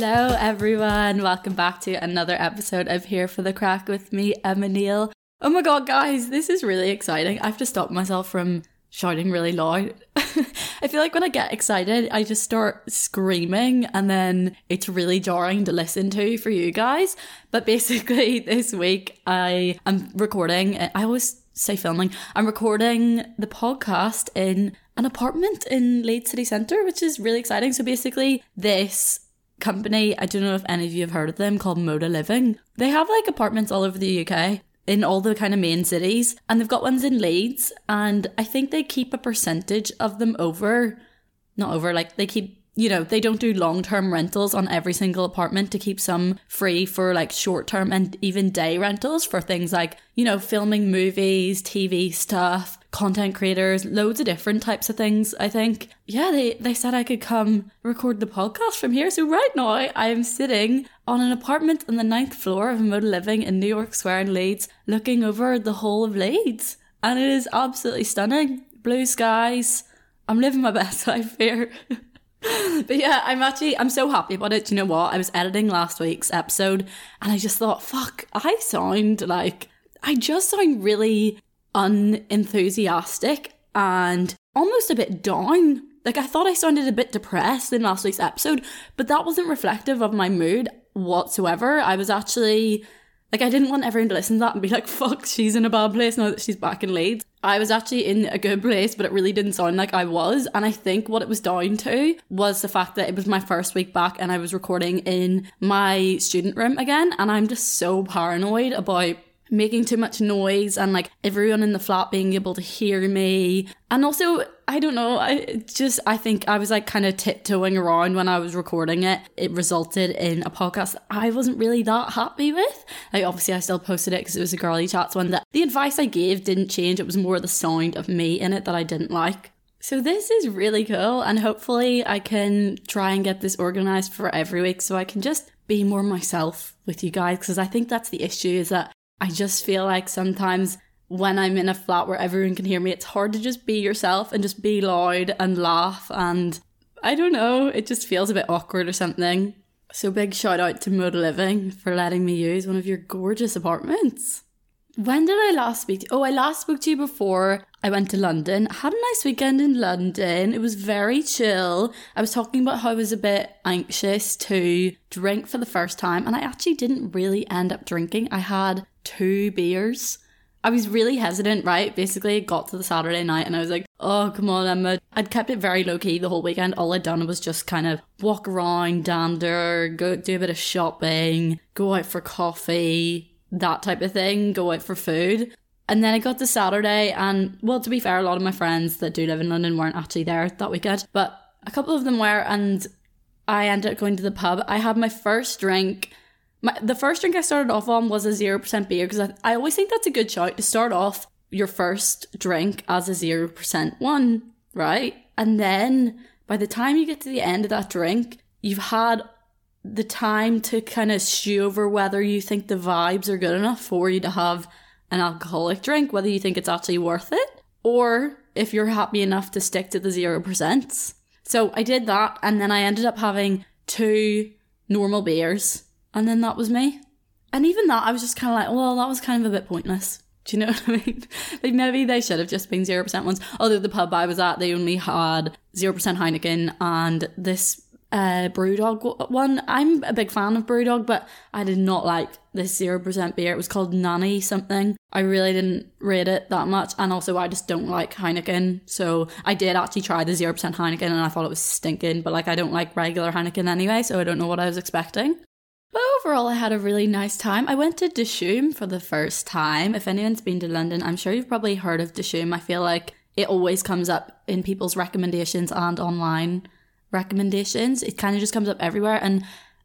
Hello, everyone. Welcome back to another episode of Here for the Crack with me, Emma Neal. Oh my god, guys, this is really exciting. I have to stop myself from shouting really loud. I feel like when I get excited, I just start screaming, and then it's really jarring to listen to for you guys. But basically, this week I am recording, I always say filming, I'm recording the podcast in an apartment in Leeds City Centre, which is really exciting. So basically, this company, I don't know if any of you have heard of them, called Moda Living. They have like apartments all over the UK in all the kind of main cities, and they've got ones in Leeds, and I think they keep a percentage of them over, not over, like they keep you know, they don't do long term rentals on every single apartment to keep some free for like short term and even day rentals for things like, you know, filming movies, TV stuff, content creators, loads of different types of things, I think. Yeah, they, they said I could come record the podcast from here. So right now I am sitting on an apartment on the ninth floor of Moda Living in New York Square in Leeds, looking over the whole of Leeds. And it is absolutely stunning. Blue skies. I'm living my best life here. but yeah, I'm actually I'm so happy about it. Do you know what? I was editing last week's episode and I just thought, fuck, I sound like I just sound really unenthusiastic and almost a bit down. Like I thought I sounded a bit depressed in last week's episode, but that wasn't reflective of my mood whatsoever. I was actually like, I didn't want everyone to listen to that and be like, fuck, she's in a bad place now that she's back in Leeds. I was actually in a good place, but it really didn't sound like I was. And I think what it was down to was the fact that it was my first week back and I was recording in my student room again. And I'm just so paranoid about making too much noise and like everyone in the flat being able to hear me. And also, I don't know, I just, I think I was like kind of tiptoeing around when I was recording it. It resulted in a podcast I wasn't really that happy with. Like, obviously, I still posted it because it was a girly chats one that the advice I gave didn't change. It was more the sound of me in it that I didn't like. So this is really cool and hopefully I can try and get this organized for every week so I can just be more myself with you guys because I think that's the issue is that I just feel like sometimes when I'm in a flat where everyone can hear me, it's hard to just be yourself and just be loud and laugh. And I don't know, it just feels a bit awkward or something. So, big shout out to Moda Living for letting me use one of your gorgeous apartments. When did I last speak to you? Oh, I last spoke to you before I went to London. I had a nice weekend in London. It was very chill. I was talking about how I was a bit anxious to drink for the first time, and I actually didn't really end up drinking. I had two beers. I was really hesitant, right? Basically, got to the Saturday night and I was like, oh, come on, Emma. I'd kept it very low key the whole weekend. All I'd done was just kind of walk around, dander, go do a bit of shopping, go out for coffee, that type of thing, go out for food. And then I got to Saturday, and well, to be fair, a lot of my friends that do live in London weren't actually there that weekend, but a couple of them were, and I ended up going to the pub. I had my first drink my, the first drink I started off on was a 0% beer because I, I always think that's a good shout to start off your first drink as a 0% one, right? And then by the time you get to the end of that drink, you've had the time to kind of stew over whether you think the vibes are good enough for you to have an alcoholic drink, whether you think it's actually worth it, or if you're happy enough to stick to the 0%. So I did that, and then I ended up having two normal beers and then that was me. And even that, I was just kind of like, well, that was kind of a bit pointless. Do you know what I mean? like maybe they should have just been 0% ones. Although the pub I was at, they only had 0% Heineken and this uh, Brewdog one. I'm a big fan of Brewdog, but I did not like this 0% beer. It was called Nanny something. I really didn't rate it that much. And also, I just don't like Heineken. So I did actually try the 0% Heineken and I thought it was stinking, but like I don't like regular Heineken anyway, so I don't know what I was expecting. But overall, I had a really nice time. I went to Dishoom for the first time. If anyone's been to London, I'm sure you've probably heard of Dishoom. I feel like it always comes up in people's recommendations and online recommendations. It kind of just comes up everywhere. And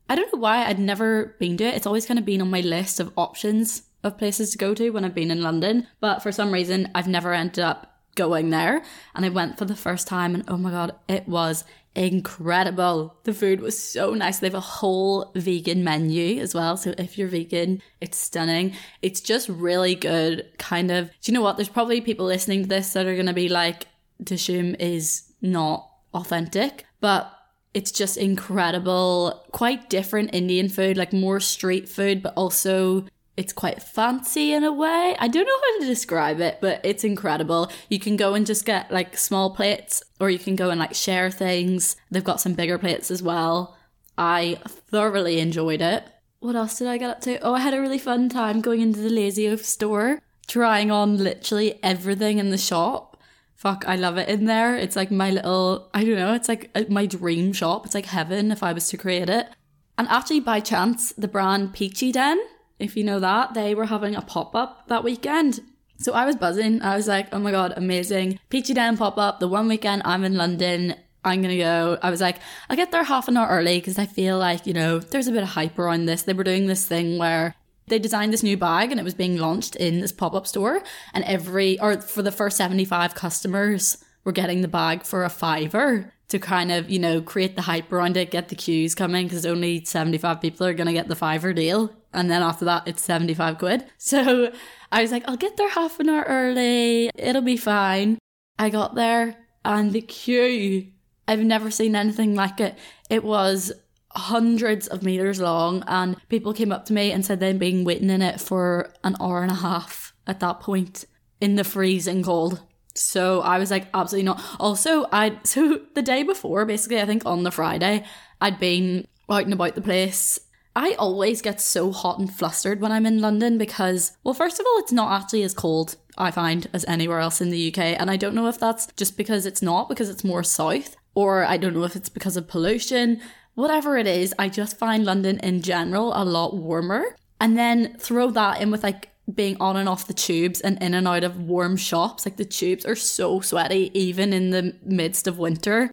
I don't know why I'd never been to it. It's always kind of been on my list of options of places to go to when I've been in London. But for some reason, I've never ended up going there. And I went for the first time, and oh my God, it was incredible. The food was so nice. They have a whole vegan menu as well. So if you're vegan, it's stunning. It's just really good. Kind of, do you know what? There's probably people listening to this that are going to be like, Dishoom is not authentic, but it's just incredible. Quite different Indian food, like more street food, but also it's quite fancy in a way. I don't know how to describe it, but it's incredible. You can go and just get like small plates, or you can go and like share things. They've got some bigger plates as well. I thoroughly enjoyed it. What else did I get up to? Oh, I had a really fun time going into the Lazy Oaf store, trying on literally everything in the shop. Fuck, I love it in there. It's like my little, I don't know, it's like uh, my dream shop. It's like heaven if I was to create it. And actually, by chance, the brand Peachy Den if you know that, they were having a pop up that weekend. So I was buzzing. I was like, oh my god, amazing. Peachy Den pop up. The one weekend I'm in London, I'm gonna go. I was like, I'll get there half an hour early because I feel like, you know, there's a bit of hype around this. They were doing this thing where they designed this new bag and it was being launched in this pop up store. And every, or for the first 75 customers, were getting the bag for a fiver to kind of, you know, create the hype around it, get the queues coming because only 75 people are going to get the fiver deal. And then after that, it's 75 quid. So I was like, I'll get there half an hour early. It'll be fine. I got there and the queue, I've never seen anything like it. It was hundreds of meters long and people came up to me and said they'd been waiting in it for an hour and a half at that point in the freezing cold. So I was like, absolutely not. Also, I so the day before, basically, I think on the Friday, I'd been out and about the place. I always get so hot and flustered when I'm in London because, well, first of all, it's not actually as cold, I find, as anywhere else in the UK. And I don't know if that's just because it's not, because it's more south, or I don't know if it's because of pollution. Whatever it is, I just find London in general a lot warmer. And then throw that in with like being on and off the tubes and in and out of warm shops. Like the tubes are so sweaty, even in the midst of winter.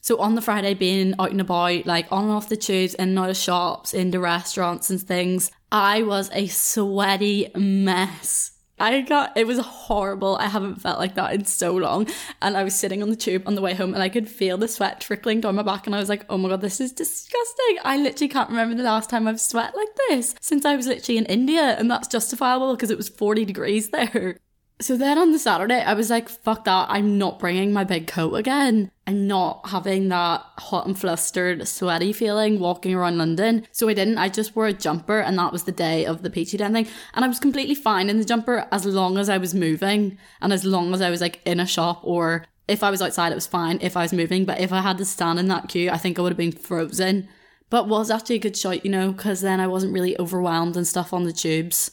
So on the Friday, being out and about, like on and off the tubes, in and out of shops, into restaurants and things, I was a sweaty mess. I got it was horrible. I haven't felt like that in so long. And I was sitting on the tube on the way home and I could feel the sweat trickling down my back and I was like, "Oh my god, this is disgusting." I literally can't remember the last time I've sweat like this since I was literally in India and that's justifiable because it was 40 degrees there. So then on the Saturday, I was like, fuck that, I'm not bringing my big coat again. I'm not having that hot and flustered, sweaty feeling walking around London. So I didn't. I just wore a jumper, and that was the day of the Peachy Den thing. And I was completely fine in the jumper as long as I was moving and as long as I was like in a shop or if I was outside, it was fine if I was moving. But if I had to stand in that queue, I think I would have been frozen. But was actually a good shot, you know, because then I wasn't really overwhelmed and stuff on the tubes.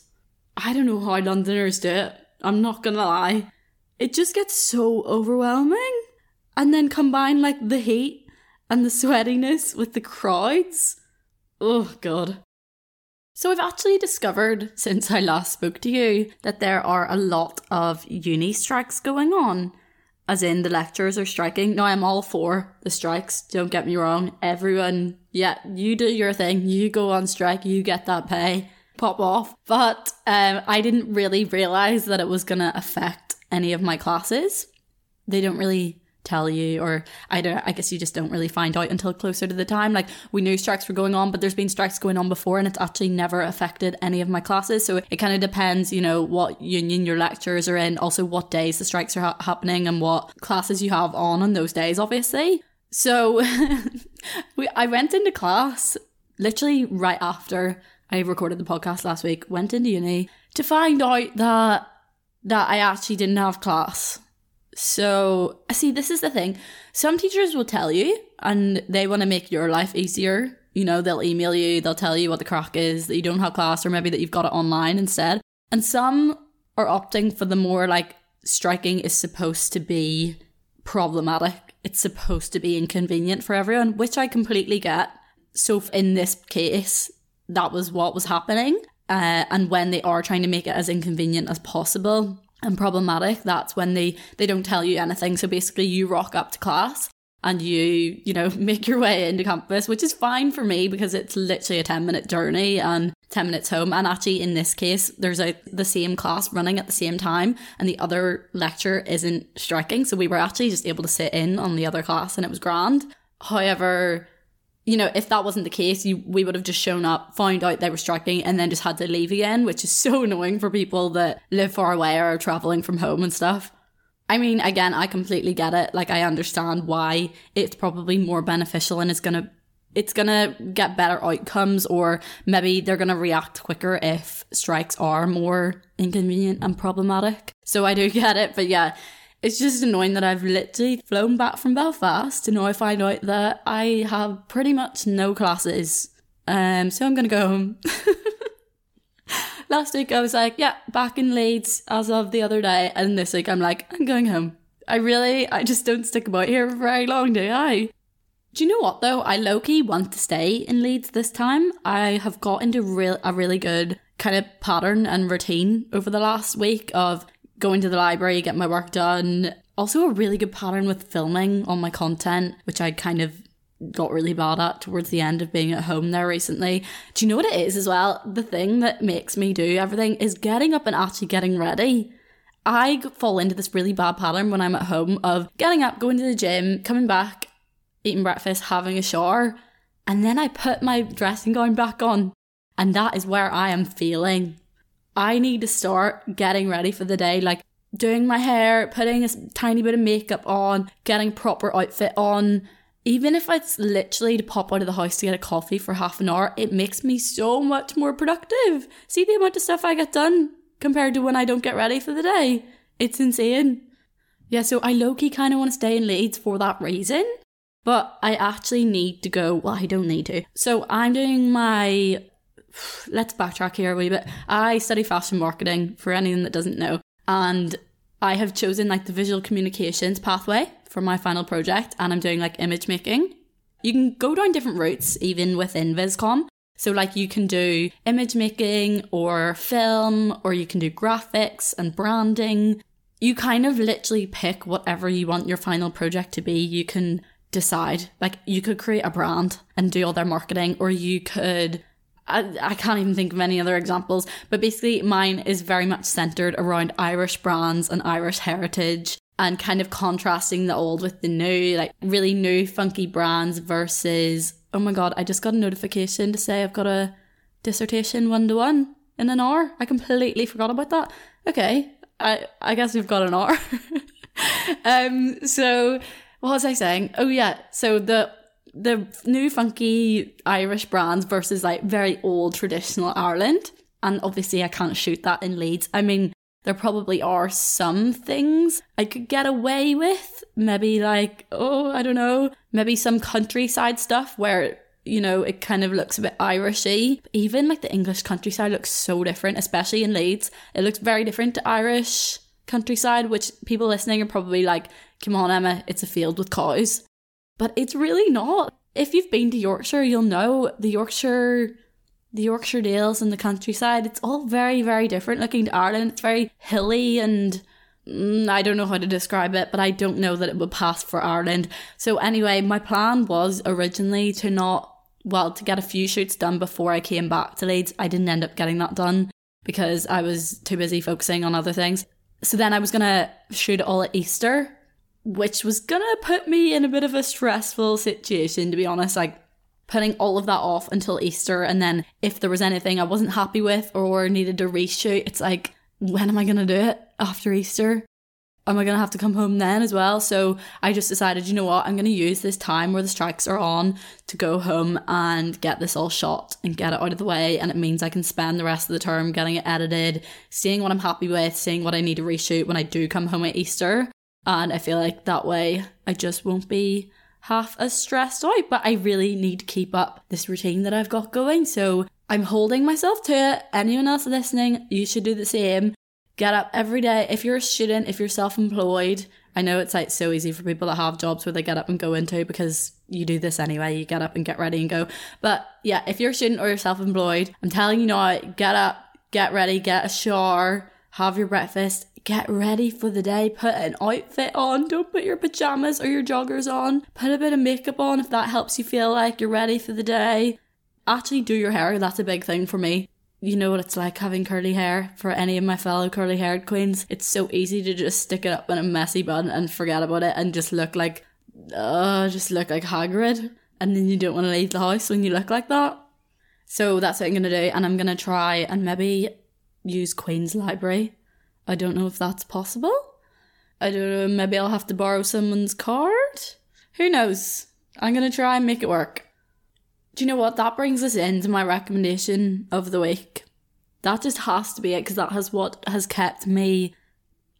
I don't know how Londoners do it. I'm not gonna lie. It just gets so overwhelming. And then combine like the heat and the sweatiness with the crowds. Oh, God. So, I've actually discovered since I last spoke to you that there are a lot of uni strikes going on, as in the lecturers are striking. Now, I'm all for the strikes, don't get me wrong. Everyone, yeah, you do your thing, you go on strike, you get that pay pop off. But um, I didn't really realize that it was going to affect any of my classes. They don't really tell you or I don't I guess you just don't really find out until closer to the time like we knew strikes were going on but there's been strikes going on before and it's actually never affected any of my classes so it kind of depends you know what union your lecturers are in also what days the strikes are ha- happening and what classes you have on on those days obviously so we I went into class literally right after I recorded the podcast last week, went into uni to find out that that I actually didn't have class. So, I see, this is the thing. Some teachers will tell you and they want to make your life easier. You know, they'll email you, they'll tell you what the crack is, that you don't have class, or maybe that you've got it online instead. And some are opting for the more like striking is supposed to be problematic. It's supposed to be inconvenient for everyone, which I completely get. So, in this case, that was what was happening. Uh, and when they are trying to make it as inconvenient as possible and problematic, that's when they, they don't tell you anything. So basically, you rock up to class and you, you know, make your way into campus, which is fine for me because it's literally a 10 minute journey and 10 minutes home. And actually, in this case, there's a, the same class running at the same time and the other lecture isn't striking. So we were actually just able to sit in on the other class and it was grand. However, you know, if that wasn't the case, you, we would have just shown up, found out they were striking, and then just had to leave again, which is so annoying for people that live far away or are traveling from home and stuff. I mean, again, I completely get it. Like, I understand why it's probably more beneficial and it's gonna, it's gonna get better outcomes, or maybe they're gonna react quicker if strikes are more inconvenient and problematic. So I do get it, but yeah, it's just annoying that I've literally flown back from Belfast to now find out that I have pretty much no classes. Um, so I'm gonna go home. Last week I was like, yeah, back in Leeds as of the other day, and this week I'm like, I'm going home. I really, I just don't stick about here for very long, do I? Do you know what though? I low key want to stay in Leeds this time. I have got into real a really good kind of pattern and routine over the last week of going to the library, get my work done. Also, a really good pattern with filming on my content, which I kind of got really bad at towards the end of being at home there recently. Do you know what it is as well? The thing that makes me do everything is getting up and actually getting ready. I fall into this really bad pattern when I'm at home of getting up, going to the gym, coming back, eating breakfast, having a shower, and then I put my dressing gown back on. And that is where I am feeling I need to start getting ready for the day, like doing my hair, putting a tiny bit of makeup on, getting proper outfit on. Even if it's literally to pop out of the house to get a coffee for half an hour, it makes me so much more productive. See the amount of stuff I get done compared to when I don't get ready for the day. It's insane. Yeah, so I low key kind of want to stay in Leeds for that reason. But I actually need to go. Well, I don't need to. So I'm doing my let's backtrack here a wee bit. I study fashion marketing for anyone that doesn't know, and I have chosen like the visual communications pathway for my final project, and I'm doing like image making. You can go down different routes even within VisCom. So, like, you can do image making or film, or you can do graphics and branding. You kind of literally pick whatever you want your final project to be. You can decide. Like, you could create a brand and do all their marketing, or you could I, I can't even think of any other examples, but basically mine is very much centered around Irish brands and Irish heritage and kind of contrasting the old with the new, like really new funky brands versus, oh my god, I just got a notification to say I've got a dissertation one to one in an hour. I completely forgot about that. Okay, I, I guess we've got an hour. um, so what was I saying? Oh yeah, so the the new funky Irish brands versus like very old traditional Ireland. And obviously, I can't shoot that in Leeds. I mean, there probably are some things I could get away with. Maybe like, oh, I don't know, maybe some countryside stuff where, you know, it kind of looks a bit Irishy. Even like the English countryside looks so different, especially in Leeds. It looks very different to Irish countryside, which people listening are probably like, come on, Emma, it's a field with cows but it's really not. If you've been to Yorkshire, you'll know the Yorkshire the Yorkshire Dales and the countryside, it's all very, very different looking to Ireland. It's very hilly and mm, I don't know how to describe it, but I don't know that it would pass for Ireland. So anyway, my plan was originally to not well, to get a few shoots done before I came back to Leeds. I didn't end up getting that done because I was too busy focusing on other things. So then I was gonna shoot it all at Easter which was gonna put me in a bit of a stressful situation, to be honest. Like, putting all of that off until Easter, and then if there was anything I wasn't happy with or needed to reshoot, it's like, when am I gonna do it after Easter? Am I gonna have to come home then as well? So I just decided, you know what, I'm gonna use this time where the strikes are on to go home and get this all shot and get it out of the way. And it means I can spend the rest of the term getting it edited, seeing what I'm happy with, seeing what I need to reshoot when I do come home at Easter. And I feel like that way I just won't be half as stressed out. But I really need to keep up this routine that I've got going. So I'm holding myself to it. Anyone else listening, you should do the same. Get up every day. If you're a student, if you're self employed, I know it's like so easy for people that have jobs where they get up and go into because you do this anyway. You get up and get ready and go. But yeah, if you're a student or you're self employed, I'm telling you now, get up, get ready, get a shower, have your breakfast, get ready for the day, put an outfit on, don't put your pajamas or your joggers on, put a bit of makeup on if that helps you feel like you're ready for the day. Actually, do your hair, that's a big thing for me. You know what it's like having curly hair for any of my fellow curly haired queens. It's so easy to just stick it up in a messy bun and forget about it and just look like, uh, just look like Hagrid. And then you don't want to leave the house when you look like that. So that's what I'm gonna do, and I'm gonna try and maybe use Queen's Library. I don't know if that's possible. I don't know, maybe I'll have to borrow someone's card? Who knows? I'm gonna try and make it work. Do you know what? That brings us into my recommendation of the week. That just has to be it because that has what has kept me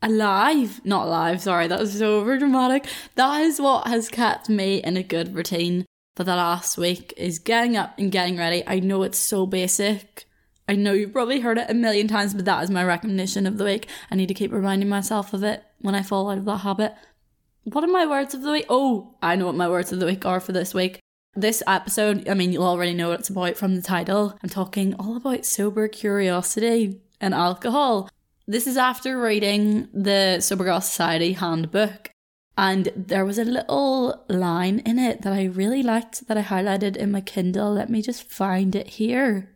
alive. Not alive, sorry, that was so over dramatic. That is what has kept me in a good routine for the last week is getting up and getting ready. I know it's so basic. I know you've probably heard it a million times, but that is my recognition of the week. I need to keep reminding myself of it when I fall out of that habit. What are my words of the week? Oh, I know what my words of the week are for this week. This episode, I mean, you'll already know what it's about from the title. I'm talking all about sober curiosity and alcohol. This is after reading the Sober Girl Society handbook. And there was a little line in it that I really liked that I highlighted in my Kindle. Let me just find it here.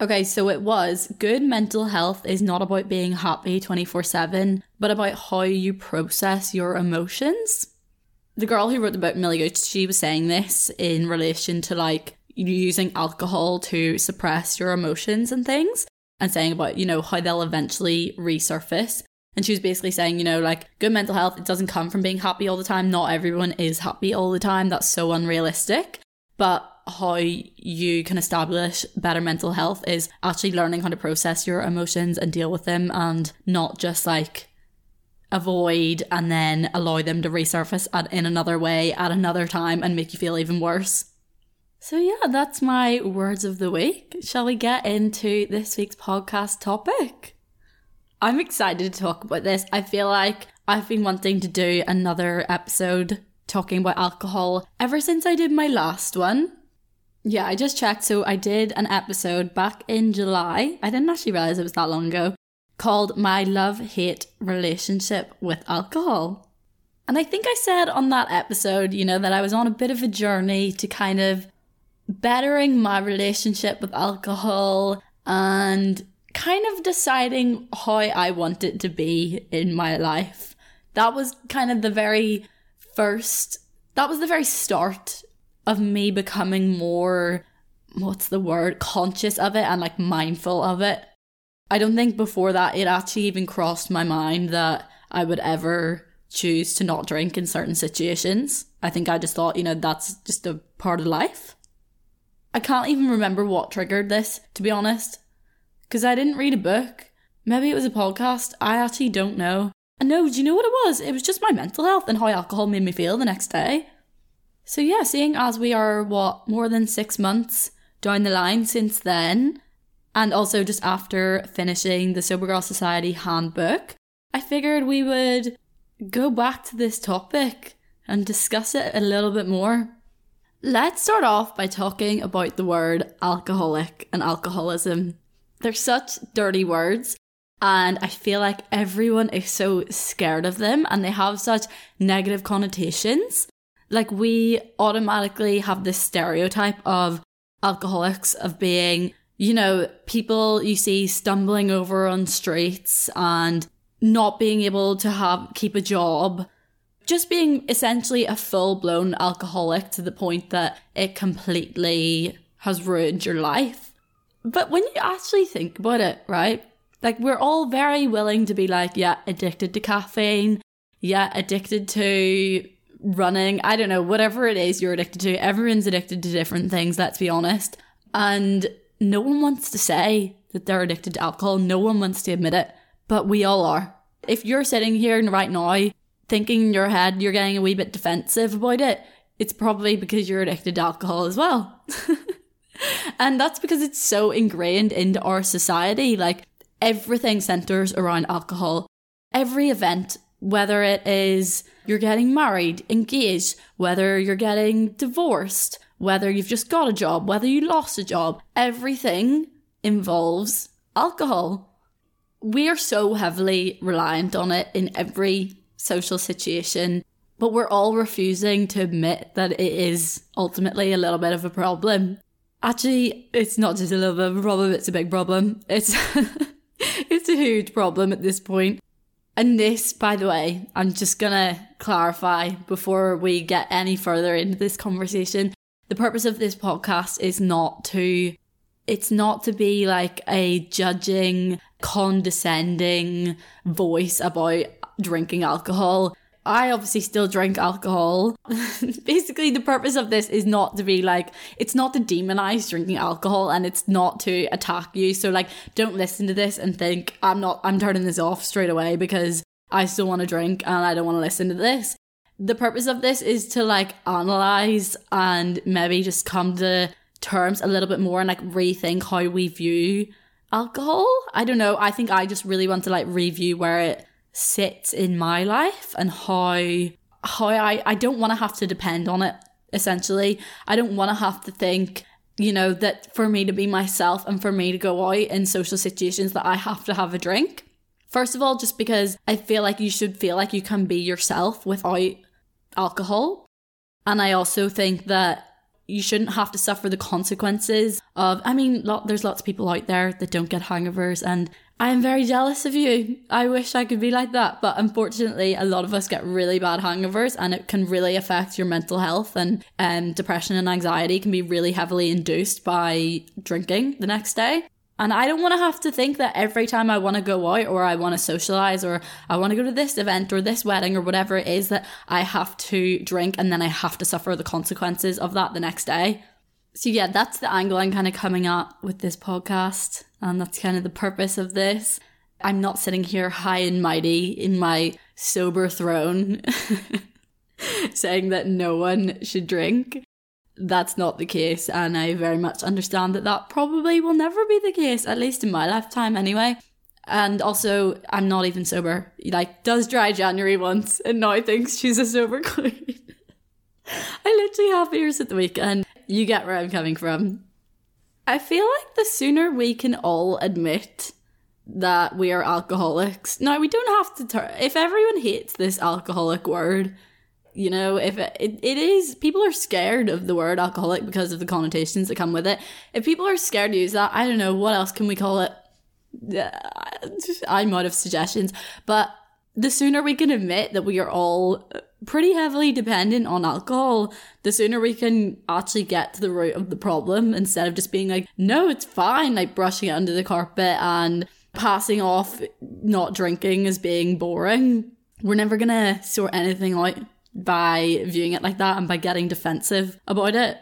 Okay, so it was good mental health is not about being happy 24 7, but about how you process your emotions. The girl who wrote the book, Millie Gooch, she was saying this in relation to like using alcohol to suppress your emotions and things and saying about, you know, how they'll eventually resurface. And she was basically saying, you know, like good mental health, it doesn't come from being happy all the time. Not everyone is happy all the time. That's so unrealistic. But how you can establish better mental health is actually learning how to process your emotions and deal with them and not just like avoid and then allow them to resurface at, in another way at another time and make you feel even worse. So, yeah, that's my words of the week. Shall we get into this week's podcast topic? I'm excited to talk about this. I feel like I've been wanting to do another episode talking about alcohol ever since I did my last one. Yeah, I just checked. So I did an episode back in July. I didn't actually realize it was that long ago called My Love Hate Relationship with Alcohol. And I think I said on that episode, you know, that I was on a bit of a journey to kind of bettering my relationship with alcohol and kind of deciding how I want it to be in my life. That was kind of the very first, that was the very start of me becoming more, what's the word, conscious of it and like mindful of it. I don't think before that it actually even crossed my mind that I would ever choose to not drink in certain situations. I think I just thought, you know, that's just a part of life. I can't even remember what triggered this, to be honest because I didn't read a book. Maybe it was a podcast. I actually don't know. And no, do you know what it was? It was just my mental health and how alcohol made me feel the next day. So yeah, seeing as we are what more than six months down the line since then, and also just after finishing the Sober Girl Society handbook, I figured we would go back to this topic and discuss it a little bit more. Let's start off by talking about the word alcoholic and alcoholism. They're such dirty words. And I feel like everyone is so scared of them and they have such negative connotations. Like, we automatically have this stereotype of alcoholics of being, you know, people you see stumbling over on streets and not being able to have keep a job just being essentially a full blown alcoholic to the point that it completely has ruined your life. But when you actually think about it, right? Like we're all very willing to be like, yeah, addicted to caffeine, yeah, addicted to running. I don't know, whatever it is you're addicted to. Everyone's addicted to different things, let's be honest. And no one wants to say that they're addicted to alcohol. No one wants to admit it, but we all are. If you're sitting here right now thinking in your head you're getting a wee bit defensive about it, it's probably because you're addicted to alcohol as well. and that's because it's so ingrained into our society. Like everything centers around alcohol. Every event whether it is you're getting married, engaged, whether you're getting divorced, whether you've just got a job, whether you lost a job, everything involves alcohol. We are so heavily reliant on it in every social situation, but we're all refusing to admit that it is ultimately a little bit of a problem. Actually, it's not just a little bit of a problem, it's a big problem. It's it's a huge problem at this point. And this, by the way, I'm just gonna clarify before we get any further into this conversation. The purpose of this podcast is not to it's not to be like a judging, condescending voice about drinking alcohol. I obviously still drink alcohol. Basically, the purpose of this is not to be like, it's not to demonize drinking alcohol and it's not to attack you. So, like, don't listen to this and think, I'm not, I'm turning this off straight away because I still want to drink and I don't want to listen to this. The purpose of this is to like analyze and maybe just come to terms a little bit more and like rethink how we view alcohol. I don't know. I think I just really want to like review where it sits in my life and how how I, I don't want to have to depend on it essentially. I don't want to have to think, you know, that for me to be myself and for me to go out in social situations that I have to have a drink. First of all, just because I feel like you should feel like you can be yourself without alcohol. And I also think that you shouldn't have to suffer the consequences of, I mean, lot, there's lots of people out there that don't get hangovers and I am very jealous of you. I wish I could be like that. But unfortunately, a lot of us get really bad hangovers and it can really affect your mental health and um, depression and anxiety can be really heavily induced by drinking the next day. And I don't want to have to think that every time I want to go out or I want to socialize or I want to go to this event or this wedding or whatever it is that I have to drink and then I have to suffer the consequences of that the next day. So yeah, that's the angle I'm kind of coming at with this podcast. And that's kind of the purpose of this. I'm not sitting here high and mighty in my sober throne saying that no one should drink. That's not the case. And I very much understand that that probably will never be the case, at least in my lifetime anyway. And also, I'm not even sober. Like, does dry January once and now thinks she's a sober queen. I literally have beers at the weekend. You get where I'm coming from. I feel like the sooner we can all admit that we are alcoholics. Now, we don't have to if everyone hates this alcoholic word, you know, if it, it, it is, people are scared of the word alcoholic because of the connotations that come with it. If people are scared to use that, I don't know, what else can we call it? I'm out of suggestions, but the sooner we can admit that we are all pretty heavily dependent on alcohol, the sooner we can actually get to the root of the problem instead of just being like, no, it's fine, like brushing it under the carpet and passing off not drinking as being boring. We're never gonna sort anything out by viewing it like that and by getting defensive about it.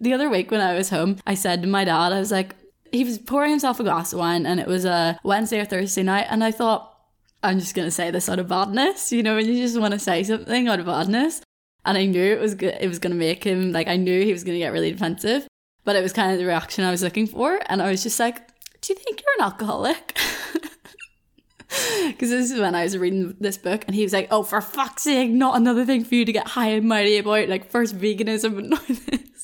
The other week when I was home, I said to my dad, I was like, he was pouring himself a glass of wine and it was a Wednesday or Thursday night, and I thought, I'm just gonna say this out of badness, you know, when you just want to say something out of badness. And I knew it was good, it was gonna make him like I knew he was gonna get really defensive, but it was kind of the reaction I was looking for, and I was just like, "Do you think you're an alcoholic?" Because this is when I was reading this book, and he was like, "Oh, for fuck's sake, not another thing for you to get high and mighty about, like first veganism and now this."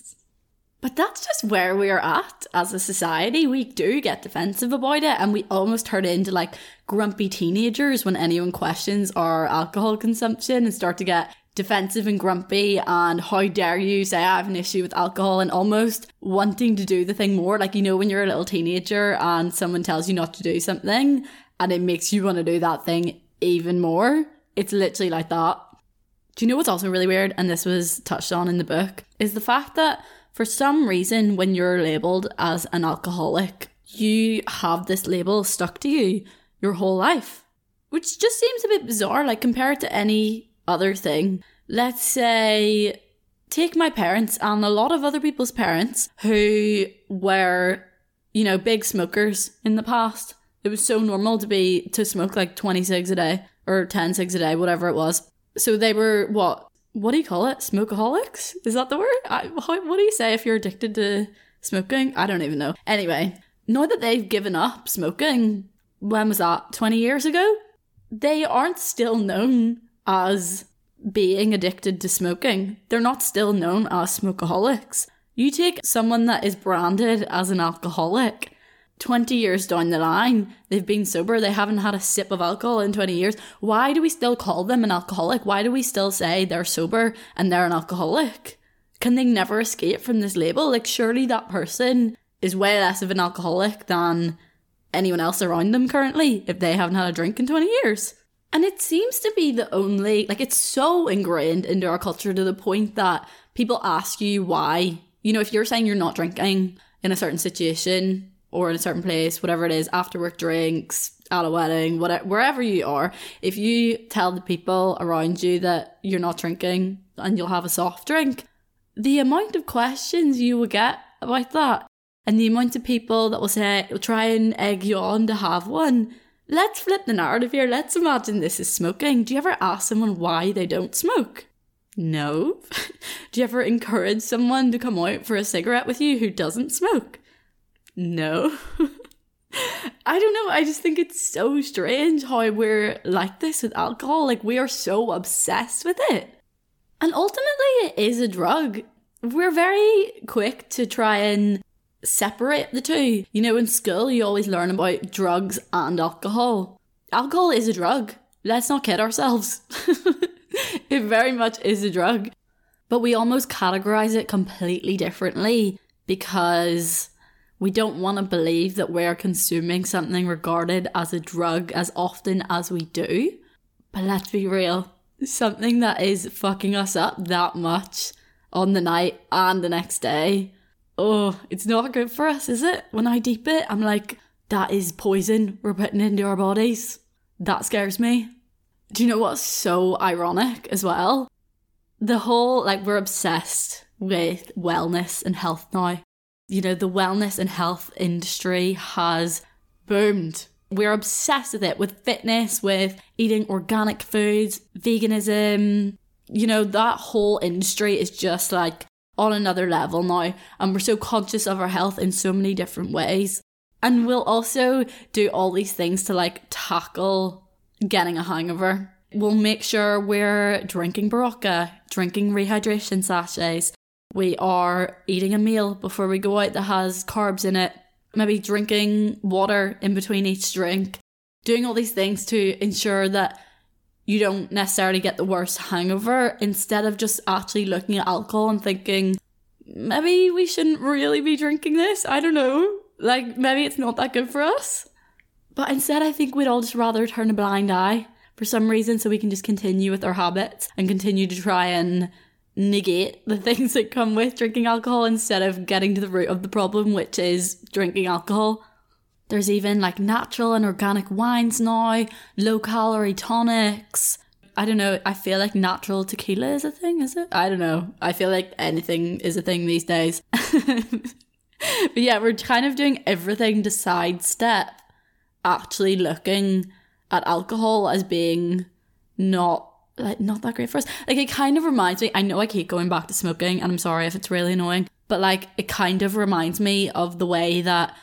But that's just where we're at as a society. We do get defensive about it and we almost turn into like grumpy teenagers when anyone questions our alcohol consumption and start to get defensive and grumpy and how dare you say I have an issue with alcohol and almost wanting to do the thing more. Like, you know, when you're a little teenager and someone tells you not to do something and it makes you want to do that thing even more. It's literally like that. Do you know what's also really weird? And this was touched on in the book is the fact that for some reason, when you're labeled as an alcoholic, you have this label stuck to you your whole life, which just seems a bit bizarre, like compared to any other thing. Let's say, take my parents and a lot of other people's parents who were, you know, big smokers in the past. It was so normal to be, to smoke like 20 cigs a day or 10 cigs a day, whatever it was. So they were, what, what do you call it? Smokeaholics? Is that the word? I, what do you say if you're addicted to smoking? I don't even know. Anyway, now that they've given up smoking, when was that? 20 years ago? they aren't still known as being addicted to smoking. They're not still known as smokeaholics. You take someone that is branded as an alcoholic, 20 years down the line, they've been sober, they haven't had a sip of alcohol in 20 years. Why do we still call them an alcoholic? Why do we still say they're sober and they're an alcoholic? Can they never escape from this label? Like, surely that person is way less of an alcoholic than anyone else around them currently if they haven't had a drink in 20 years. And it seems to be the only, like, it's so ingrained into our culture to the point that people ask you why. You know, if you're saying you're not drinking in a certain situation or in a certain place, whatever it is, after work drinks, at a wedding, whatever, wherever you are, if you tell the people around you that you're not drinking and you'll have a soft drink, the amount of questions you will get about that and the amount of people that will say, will try and egg you on to have one. Let's flip the narrative here. Let's imagine this is smoking. Do you ever ask someone why they don't smoke? No. Do you ever encourage someone to come out for a cigarette with you who doesn't smoke? No. I don't know. I just think it's so strange how we're like this with alcohol. Like, we are so obsessed with it. And ultimately, it is a drug. We're very quick to try and separate the two. You know, in school, you always learn about drugs and alcohol. Alcohol is a drug. Let's not kid ourselves. it very much is a drug. But we almost categorize it completely differently because we don't want to believe that we're consuming something regarded as a drug as often as we do. But let's be real something that is fucking us up that much on the night and the next day oh, it's not good for us, is it? When I deep it, I'm like, that is poison we're putting into our bodies. That scares me. Do you know what's so ironic as well? The whole, like, we're obsessed with wellness and health now. You know, the wellness and health industry has boomed. We're obsessed with it, with fitness, with eating organic foods, veganism. You know, that whole industry is just like on another level now, and we're so conscious of our health in so many different ways. And we'll also do all these things to like tackle getting a hangover. We'll make sure we're drinking Berocca, drinking rehydration sachets. We are eating a meal before we go out that has carbs in it. Maybe drinking water in between each drink. Doing all these things to ensure that you don't necessarily get the worst hangover instead of just actually looking at alcohol and thinking, maybe we shouldn't really be drinking this. I don't know. Like, maybe it's not that good for us. But instead, I think we'd all just rather turn a blind eye for some reason so we can just continue with our habits and continue to try and negate the things that come with drinking alcohol instead of getting to the root of the problem, which is drinking alcohol. There's even like natural and organic wines now, low calorie tonics. I don't know. I feel like natural tequila is a thing, is it? I don't know. I feel like anything is a thing these days. but yeah, we're kind of doing everything to sidestep actually looking at alcohol as being not like not that great for us. Like it kind of reminds me. I know I keep going back to smoking, and I'm sorry if it's really annoying, but like it kind of reminds me of the way that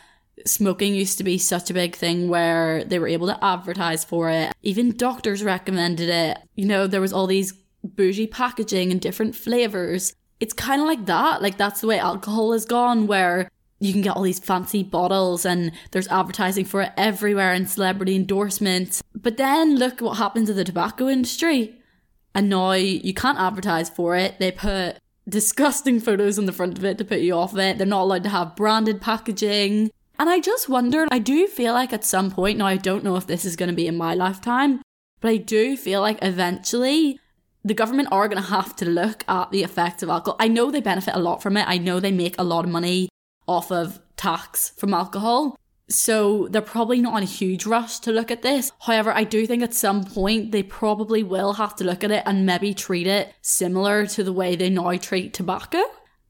smoking used to be such a big thing where they were able to advertise for it. Even doctors recommended it. You know, there was all these bougie packaging and different flavors. It's kind of like that. Like that's the way alcohol has gone where you can get all these fancy bottles and there's advertising for it everywhere and celebrity endorsements. But then look what happened to the tobacco industry. And now you can't advertise for it. They put disgusting photos on the front of it to put you off it. They're not allowed to have branded packaging. And I just wonder, I do feel like at some point, now I don't know if this is going to be in my lifetime, but I do feel like eventually the government are going to have to look at the effects of alcohol. I know they benefit a lot from it. I know they make a lot of money off of tax from alcohol. So they're probably not in a huge rush to look at this. However, I do think at some point they probably will have to look at it and maybe treat it similar to the way they now treat tobacco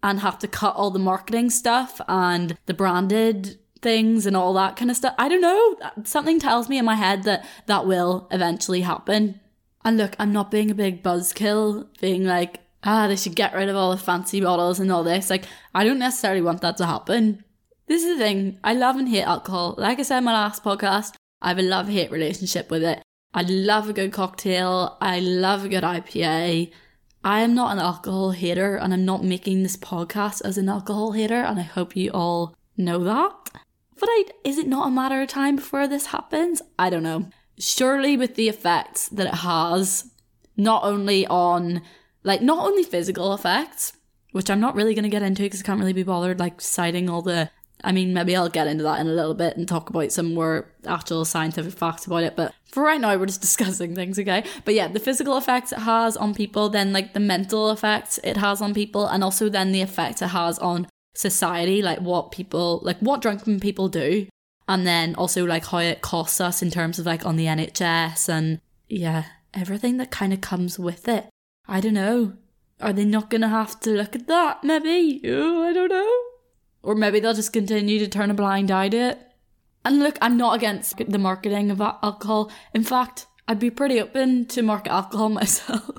and have to cut all the marketing stuff and the branded things and all that kind of stuff. I don't know. Something tells me in my head that that will eventually happen. And look, I'm not being a big buzzkill, being like, ah, they should get rid of all the fancy bottles and all this. Like, I don't necessarily want that to happen. This is the thing. I love and hate alcohol. Like I said in my last podcast, I have a love hate relationship with it. I love a good cocktail. I love a good IPA. I am not an alcohol hater and I'm not making this podcast as an alcohol hater and I hope you all know that. But I, is it not a matter of time before this happens? I don't know. Surely with the effects that it has, not only on, like, not only physical effects, which I'm not really going to get into because I can't really be bothered, like, citing all the I mean, maybe I'll get into that in a little bit and talk about some more actual scientific facts about it. But for right now, we're just discussing things, okay? But yeah, the physical effects it has on people, then like the mental effects it has on people, and also then the effects it has on society, like what people, like what drunken people do, and then also like how it costs us in terms of like on the NHS and yeah, everything that kind of comes with it. I don't know. Are they not gonna have to look at that? Maybe. Oh, I don't know. Or maybe they'll just continue to turn a blind eye to it. And look, I'm not against the marketing of alcohol. In fact, I'd be pretty open to market alcohol myself.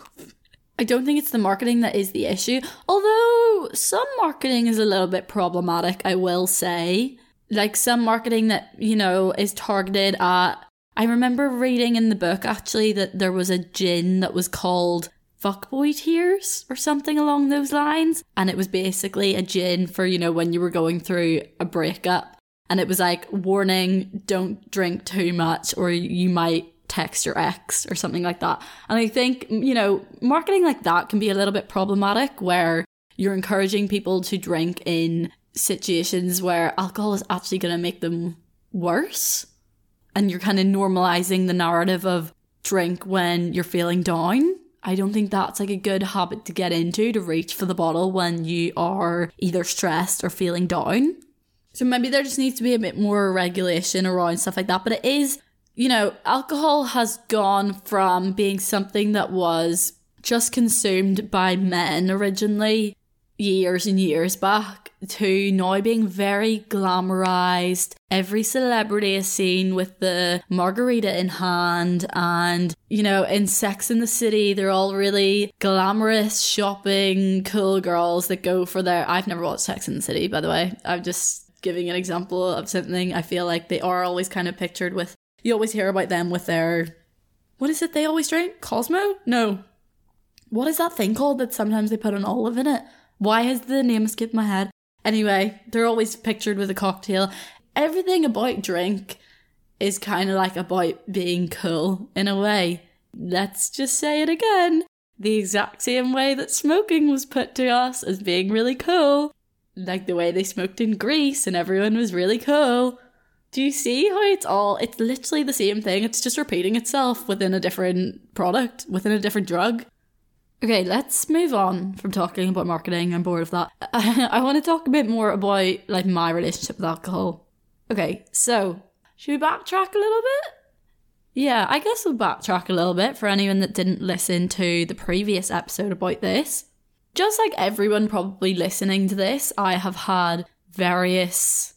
I don't think it's the marketing that is the issue, although some marketing is a little bit problematic, I will say. Like some marketing that, you know, is targeted at. I remember reading in the book actually that there was a gin that was called fuckboy tears or something along those lines. And it was basically a gin for, you know, when you were going through a breakup. And it was like, warning, don't drink too much or you might text your ex or something like that. And I think, you know, marketing like that can be a little bit problematic where you're encouraging people to drink in situations where alcohol is actually going to make them worse. And you're kind of normalizing the narrative of drink when you're feeling down I don't think that's like a good habit to get into to reach for the bottle when you are either stressed or feeling down. So maybe there just needs to be a bit more regulation around stuff like that. But it is, you know, alcohol has gone from being something that was just consumed by men originally years and years back to now being very glamorized. Every celebrity is seen with the margarita in hand, and you know, in Sex in the City, they're all really glamorous, shopping, cool girls that go for their. I've never watched Sex in the City, by the way. I'm just giving an example of something I feel like they are always kind of pictured with. You always hear about them with their. What is it they always drink? Cosmo? No. What is that thing called that sometimes they put an olive in it? Why has the name escaped my head? Anyway, they're always pictured with a cocktail. Everything about drink is kind of like about being cool in a way. Let's just say it again. The exact same way that smoking was put to us as being really cool. Like the way they smoked in Grease and everyone was really cool. Do you see how it's all, it's literally the same thing. It's just repeating itself within a different product, within a different drug. Okay, let's move on from talking about marketing. I'm bored of that. I, want to talk a bit more about like my relationship with alcohol. Okay, so should we backtrack a little bit? Yeah, I guess we'll backtrack a little bit for anyone that didn't listen to the previous episode about this. Just like everyone probably listening to this, I have had various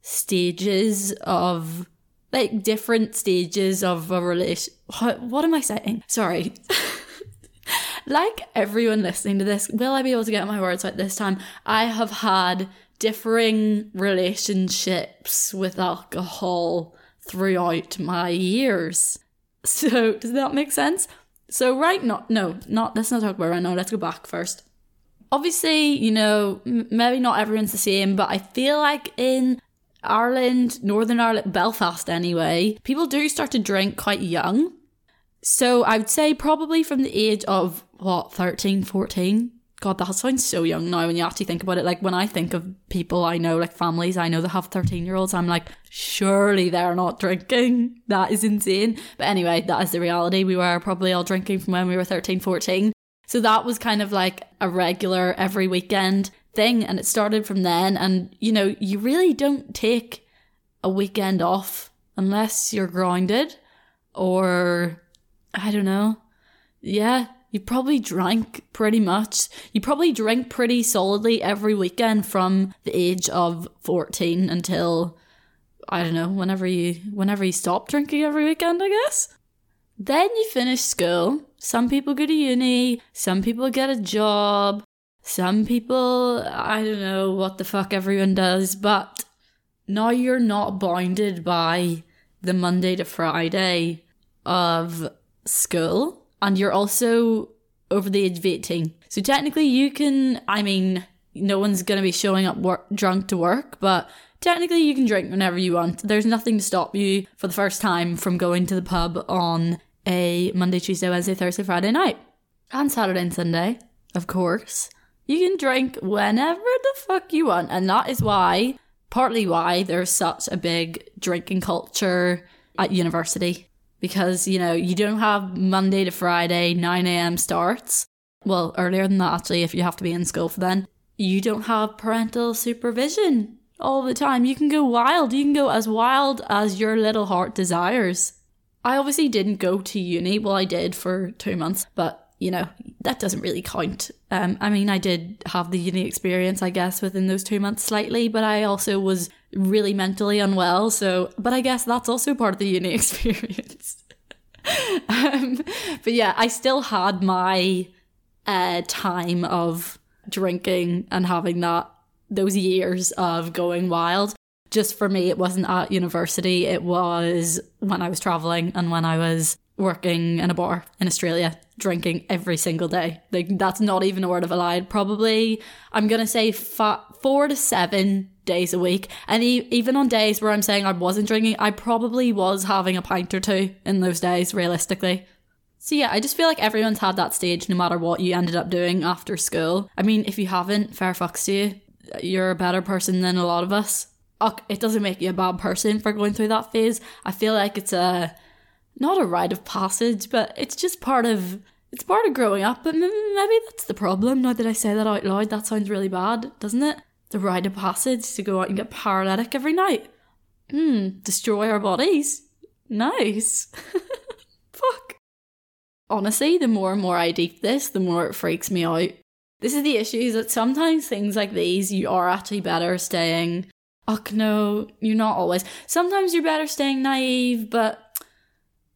stages of like different stages of a relation. What, what am I saying? Sorry. like everyone listening to this, will I be able to get my words out this time? I have had differing relationships with alcohol throughout my years. So, does that make sense? So, right now, no, not, let's not talk about right now, let's go back first. Obviously, you know, m- maybe not everyone's the same, but I feel like in Ireland, Northern Ireland, Belfast anyway, people do start to drink quite young. So I would say probably from the age of what, 13, 14? God, that sounds so young now when you actually think about it. Like when I think of people I know, like families I know that have 13 year olds, I'm like, surely they're not drinking. That is insane. But anyway, that is the reality. We were probably all drinking from when we were 13, 14. So that was kind of like a regular every weekend thing. And it started from then. And, you know, you really don't take a weekend off unless you're grounded or I don't know. Yeah, you probably drank pretty much. You probably drank pretty solidly every weekend from the age of 14 until I don't know, whenever you whenever you stop drinking every weekend, I guess. Then you finish school. Some people go to uni, some people get a job, some people I don't know what the fuck everyone does, but now you're not bounded by the Monday to Friday of school and you're also over the age of 18. So technically you can, I mean, no one's going to be showing up work, drunk to work, but technically you can drink whenever you want. There's nothing to stop you for the first time from going to the pub on a Monday, Tuesday, Wednesday, Thursday, Friday night. And Saturday and Sunday, of course. You can drink whenever the fuck you want. And that is why, partly why, there's such a big drinking culture at university. Because, you know, you don't have Monday to Friday, 9am starts. Well, earlier than that, actually, if you have to be in school for then. You don't have parental supervision all the time. You can go wild. You can go as wild as your little heart desires. I obviously didn't go to uni. Well, I did for two months, but you know, that doesn't really count. Um, I mean, I did have the uni experience, I guess, within those two months slightly, but I also was really mentally unwell. So, but I guess that's also part of the uni experience. um, but yeah, I still had my uh, time of drinking and having that those years of going wild. Just for me, it wasn't at university. It was when I was traveling and when I was working in a bar in Australia, drinking every single day. Like that's not even a word of a lie. Probably, I'm gonna say fa- four to seven days a week, and e- even on days where I'm saying I wasn't drinking, I probably was having a pint or two in those days, realistically. So yeah, I just feel like everyone's had that stage, no matter what you ended up doing after school. I mean, if you haven't, fair fucks to you. You're a better person than a lot of us. It doesn't make you a bad person for going through that phase. I feel like it's a not a rite of passage, but it's just part of it's part of growing up. But maybe that's the problem. Now that I say that out loud, that sounds really bad, doesn't it? The rite of passage to go out and get paralytic every night. Hmm, destroy our bodies. Nice. Fuck. Honestly, the more and more I deep this, the more it freaks me out. This is the issue is that sometimes things like these, you are actually better staying. Oh no, you're not always. Sometimes you're better staying naive, but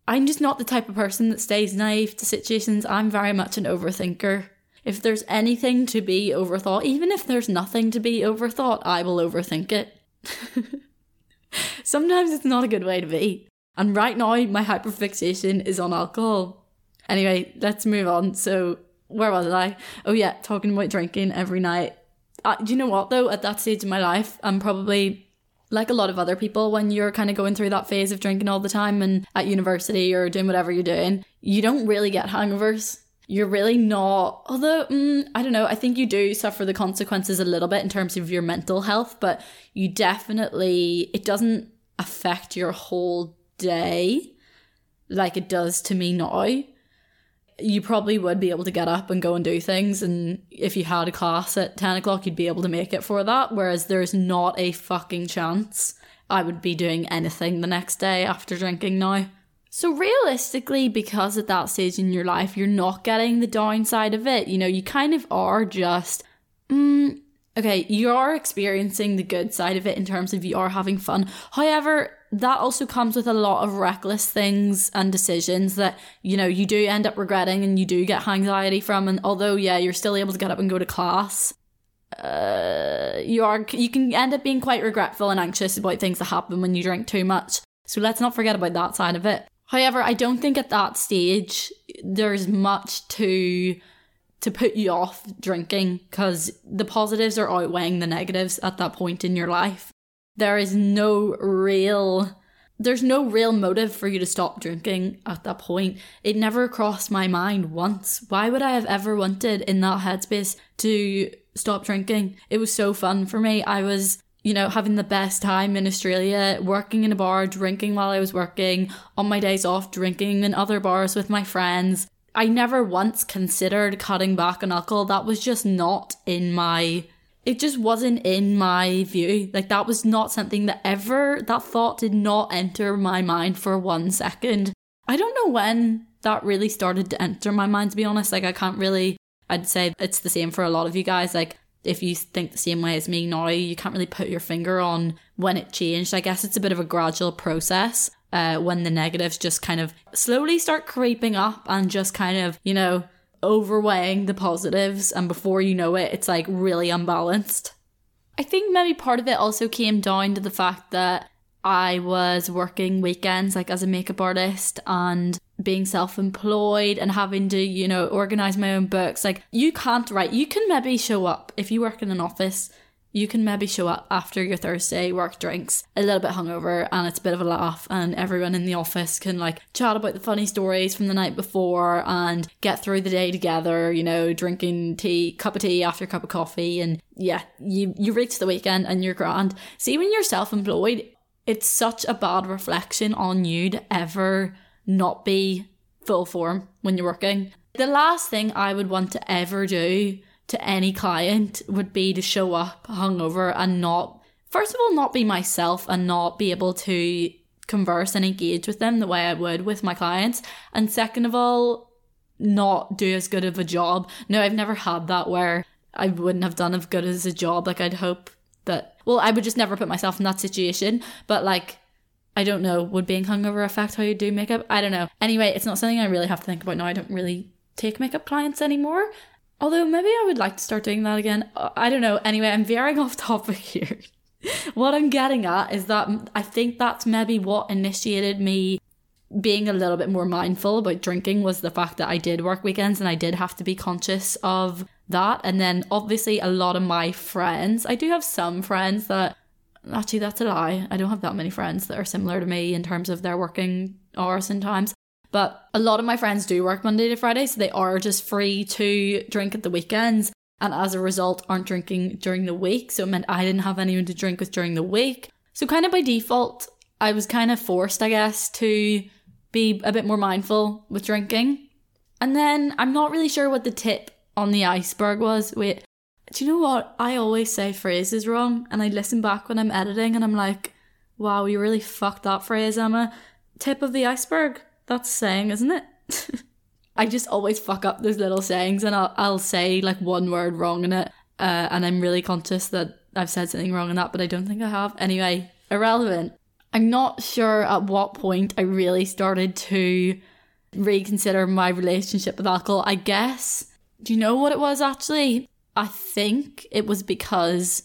I'm just not the type of person that stays naive to situations. I'm very much an overthinker. If there's anything to be overthought, even if there's nothing to be overthought, I will overthink it. Sometimes it's not a good way to be. And right now, my hyperfixation is on alcohol. Anyway, let's move on. So, where was I? Oh, yeah, talking about drinking every night. Uh, do you know what, though? At that stage in my life, I'm probably like a lot of other people, when you're kind of going through that phase of drinking all the time and at university or doing whatever you're doing, you don't really get hangovers. You're really not, although, mm, I don't know, I think you do suffer the consequences a little bit in terms of your mental health, but you definitely, it doesn't affect your whole day like it does to me now you probably would be able to get up and go and do things. And if you had a class at 10 o'clock, you'd be able to make it for that. Whereas there's not a fucking chance I would be doing anything the next day after drinking now. So, realistically, because at that stage in your life, you're not getting the downside of it. You know, you kind of are just, mm, okay, you are experiencing the good side of it in terms of you are having fun. However, that also comes with a lot of reckless things and decisions that you know you do end up regretting and you do get anxiety from. And although yeah you're still able to get up and go to class uh, you are you can end up being quite regretful and anxious about things that happen when you drink too much. So let's not forget about that side of it. However i don't think at that stage there's much to to put you off drinking because the positives are outweighing the negatives at that point in your life there is no real there's no real motive for you to stop drinking at that point. It never crossed my mind once. Why would I have ever wanted in that headspace to stop drinking? It was so fun for me. I was, you know, having the best time in Australia, working in a bar, drinking while I was working, on my days off, drinking in other bars with my friends. I never once considered cutting back on alcohol. That was just not in my it just wasn't in my view. Like that was not something that ever that thought did not enter my mind for one second. I don't know when that really started to enter my mind to be honest. Like I can't really I'd say it's the same for a lot of you guys. Like if you think the same way as me now, you can't really put your finger on when it changed. I guess it's a bit of a gradual process. Uh, when the negatives just kind of slowly start creeping up and just kind of, you know, overweighing the positives, and before you know it, it's like really unbalanced. I think maybe part of it also came down to the fact that I was working weekends like as a makeup artist and being self-employed and having to, you know, organize my own books. Like you can't write. You can maybe show up if you work in an office. You can maybe show up after your Thursday work drinks a little bit hungover and it's a bit of a laugh and everyone in the office can like chat about the funny stories from the night before and get through the day together, you know, drinking tea, cup of tea after cup of coffee and yeah, you you reach the weekend and you're grand. See when you're self-employed, it's such a bad reflection on you to ever not be full form when you're working. The last thing I would want to ever do to any client would be to show up hungover and not, first of all, not be myself and not be able to converse and engage with them the way I would with my clients. And second of all, not do as good of a job. No, I've never had that where I wouldn't have done as good as a job. Like I'd hope that, well, I would just never put myself in that situation. But like, I don't know, would being hungover affect how you do makeup? I don't know. Anyway, it's not something I really have to think about now. I don't really take makeup clients anymore. Although maybe I would like to start doing that again. Uh, I don't know. Anyway, I'm veering off topic here. what I'm getting at is that I think that's maybe what initiated me being a little bit more mindful about drinking was the fact that I did work weekends and I did have to be conscious of that. And then obviously a lot of my friends, I do have some friends that actually that's a lie. I don't have that many friends that are similar to me in terms of their working hours and times. But a lot of my friends do work Monday to Friday, so they are just free to drink at the weekends. And as a result, aren't drinking during the week. So it meant I didn't have anyone to drink with during the week. So, kind of by default, I was kind of forced, I guess, to be a bit more mindful with drinking. And then I'm not really sure what the tip on the iceberg was. Wait, do you know what? I always say phrases wrong, and I listen back when I'm editing and I'm like, wow, you really fucked that phrase, Emma. Tip of the iceberg. That's saying, isn't it? I just always fuck up those little sayings and I'll, I'll say like one word wrong in it. Uh, and I'm really conscious that I've said something wrong in that, but I don't think I have. Anyway, irrelevant. I'm not sure at what point I really started to reconsider my relationship with alcohol. I guess, do you know what it was actually? I think it was because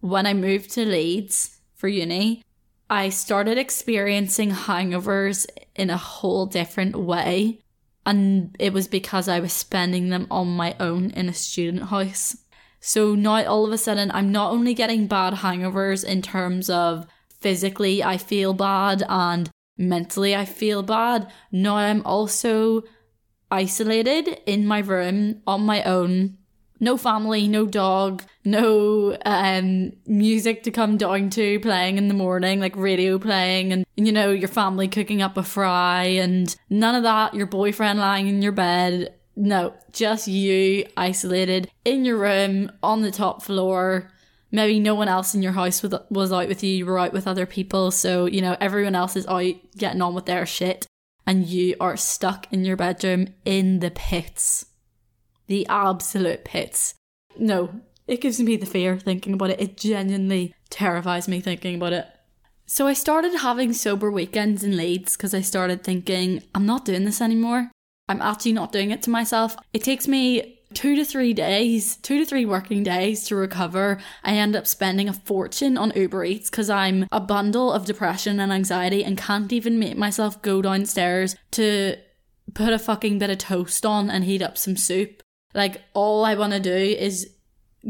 when I moved to Leeds for uni, I started experiencing hangovers in a whole different way. And it was because I was spending them on my own in a student house. So now all of a sudden, I'm not only getting bad hangovers in terms of physically, I feel bad and mentally, I feel bad. Now I'm also isolated in my room on my own no family, no dog, no um, music to come down to playing in the morning, like radio playing, and you know, your family cooking up a fry, and none of that, your boyfriend lying in your bed. No, just you isolated in your room on the top floor. Maybe no one else in your house was out with you, you were out with other people, so you know, everyone else is out getting on with their shit, and you are stuck in your bedroom in the pits the absolute pits. No, it gives me the fear thinking about it. It genuinely terrifies me thinking about it. So I started having sober weekends in Leeds because I started thinking, I'm not doing this anymore. I'm actually not doing it to myself. It takes me two to three days, two to three working days to recover. I end up spending a fortune on Uber Eats because I'm a bundle of depression and anxiety and can't even make myself go downstairs to put a fucking bit of toast on and heat up some soup. Like, all I want to do is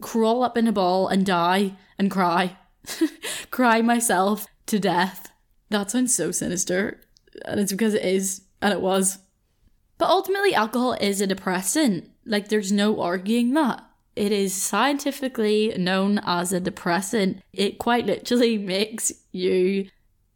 crawl up in a ball and die and cry. cry myself to death. That sounds so sinister. And it's because it is, and it was. But ultimately, alcohol is a depressant. Like, there's no arguing that. It is scientifically known as a depressant. It quite literally makes you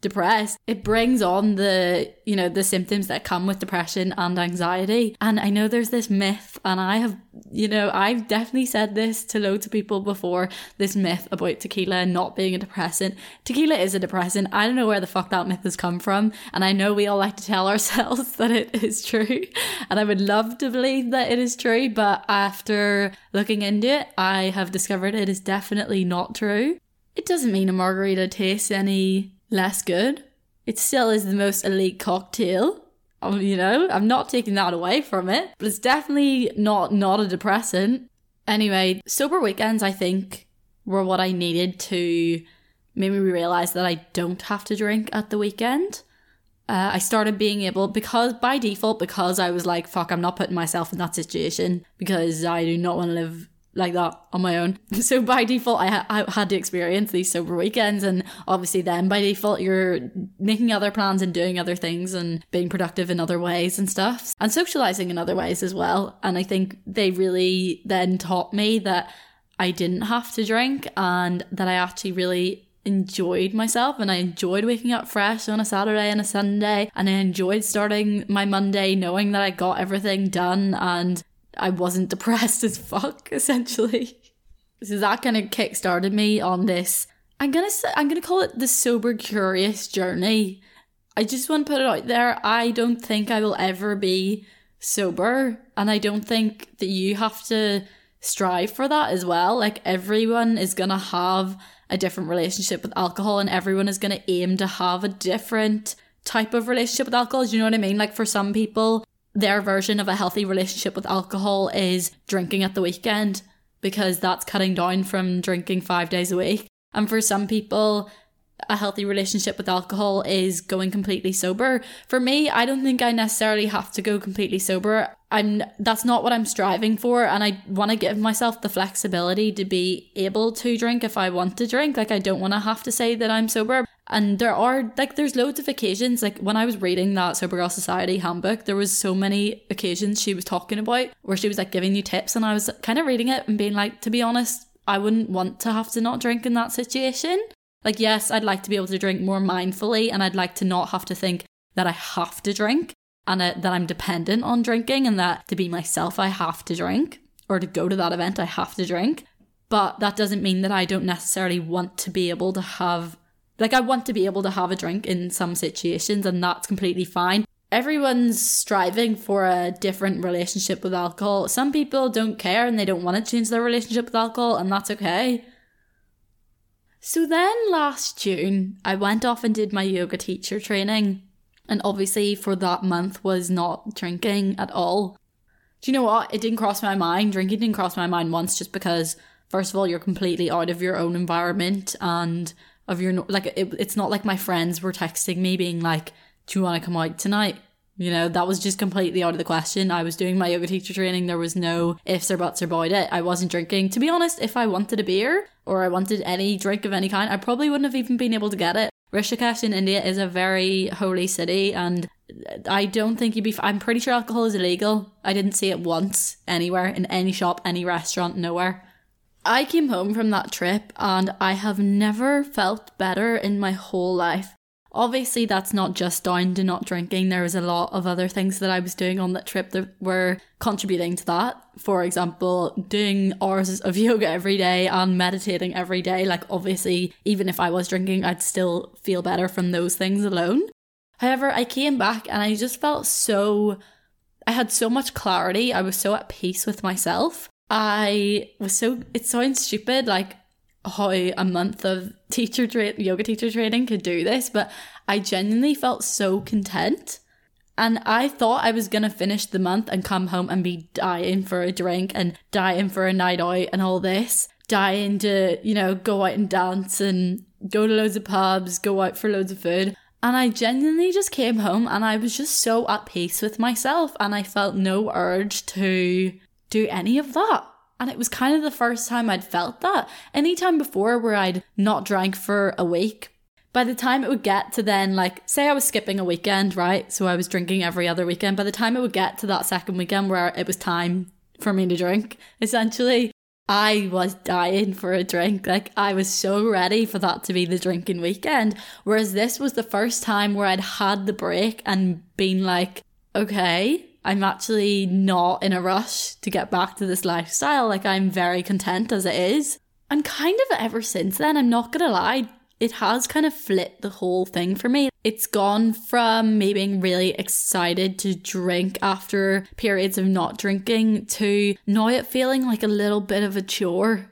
depressed, it brings on the, you know, the symptoms that come with depression and anxiety. And I know there's this myth, and I have, you know, I've definitely said this to loads of people before this myth about tequila not being a depressant. Tequila is a depressant. I don't know where the fuck that myth has come from. And I know we all like to tell ourselves that it is true. And I would love to believe that it is true. But after looking into it, I have discovered it is definitely not true. It doesn't mean a margarita tastes any less good. It still is the most elite cocktail. Um, you know, I'm not taking that away from it, but it's definitely not not a depressant. Anyway, sober weekends I think were what I needed to make me realize that I don't have to drink at the weekend. Uh, I started being able because by default because I was like fuck I'm not putting myself in that situation because I do not want to live like that on my own. So by default, I, ha- I had to experience these sober weekends, and obviously, then by default, you're making other plans and doing other things and being productive in other ways and stuff, and socializing in other ways as well. And I think they really then taught me that I didn't have to drink and that I actually really enjoyed myself and I enjoyed waking up fresh on a Saturday and a Sunday and I enjoyed starting my Monday knowing that I got everything done and I wasn't depressed as fuck, essentially. So that kind of kick started me on this. I'm gonna say, I'm gonna call it the sober curious journey. I just want to put it out there. I don't think I will ever be sober, and I don't think that you have to strive for that as well. Like everyone is gonna have a different relationship with alcohol, and everyone is gonna aim to have a different type of relationship with alcohol. Do you know what I mean? Like for some people, their version of a healthy relationship with alcohol is drinking at the weekend because that's cutting down from drinking five days a week. And for some people, a healthy relationship with alcohol is going completely sober. For me, I don't think I necessarily have to go completely sober. I'm that's not what I'm striving for and I want to give myself the flexibility to be able to drink if I want to drink. Like I don't want to have to say that I'm sober. And there are like there's loads of occasions like when I was reading that Sober Girl Society handbook, there was so many occasions she was talking about where she was like giving you tips and I was kind of reading it and being like to be honest, I wouldn't want to have to not drink in that situation. Like yes, I'd like to be able to drink more mindfully and I'd like to not have to think that I have to drink and uh, that I'm dependent on drinking and that to be myself I have to drink or to go to that event I have to drink. But that doesn't mean that I don't necessarily want to be able to have like, I want to be able to have a drink in some situations, and that's completely fine. Everyone's striving for a different relationship with alcohol. Some people don't care and they don't want to change their relationship with alcohol, and that's okay. So then last June, I went off and did my yoga teacher training. And obviously, for that month, was not drinking at all. Do you know what? It didn't cross my mind. Drinking didn't cross my mind once just because, first of all, you're completely out of your own environment and of your like it, it's not like my friends were texting me being like do you want to come out tonight? You know that was just completely out of the question. I was doing my yoga teacher training. There was no ifs or buts about it. I wasn't drinking. To be honest if i wanted a beer or i wanted any drink of any kind i probably wouldn't have even been able to get it. Rishikesh in india is a very holy city and i don't think you'd be i'm pretty sure alcohol is illegal. I didn't see it once anywhere in any shop any restaurant nowhere I came home from that trip and I have never felt better in my whole life. Obviously, that's not just down to not drinking. There was a lot of other things that I was doing on that trip that were contributing to that. For example, doing hours of yoga every day and meditating every day. Like, obviously, even if I was drinking, I'd still feel better from those things alone. However, I came back and I just felt so, I had so much clarity. I was so at peace with myself. I was so it sounds stupid like how a month of teacher tra- yoga teacher training could do this, but I genuinely felt so content. And I thought I was gonna finish the month and come home and be dying for a drink and dying for a night out and all this, dying to, you know, go out and dance and go to loads of pubs, go out for loads of food. And I genuinely just came home and I was just so at peace with myself and I felt no urge to do any of that. And it was kind of the first time I'd felt that. Anytime before where I'd not drank for a week, by the time it would get to then, like, say I was skipping a weekend, right? So I was drinking every other weekend. By the time it would get to that second weekend where it was time for me to drink, essentially, I was dying for a drink. Like, I was so ready for that to be the drinking weekend. Whereas this was the first time where I'd had the break and been like, okay, I'm actually not in a rush to get back to this lifestyle. Like I'm very content as it is. And kind of ever since then, I'm not gonna lie, it has kind of flipped the whole thing for me. It's gone from me being really excited to drink after periods of not drinking to now it feeling like a little bit of a chore.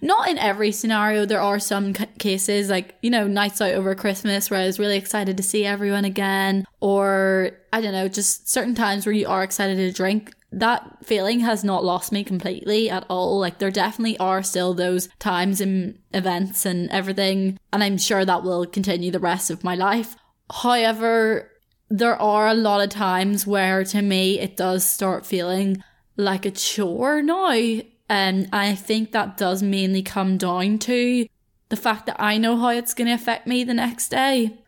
Not in every scenario. There are some cases like, you know, nights out over Christmas where I was really excited to see everyone again. Or, I don't know, just certain times where you are excited to drink. that feeling has not lost me completely at all. Like there definitely are still those times and events and everything, and I'm sure that will continue the rest of my life. However, there are a lot of times where to me it does start feeling like a chore now. And I think that does mainly come down to the fact that I know how it's going to affect me the next day.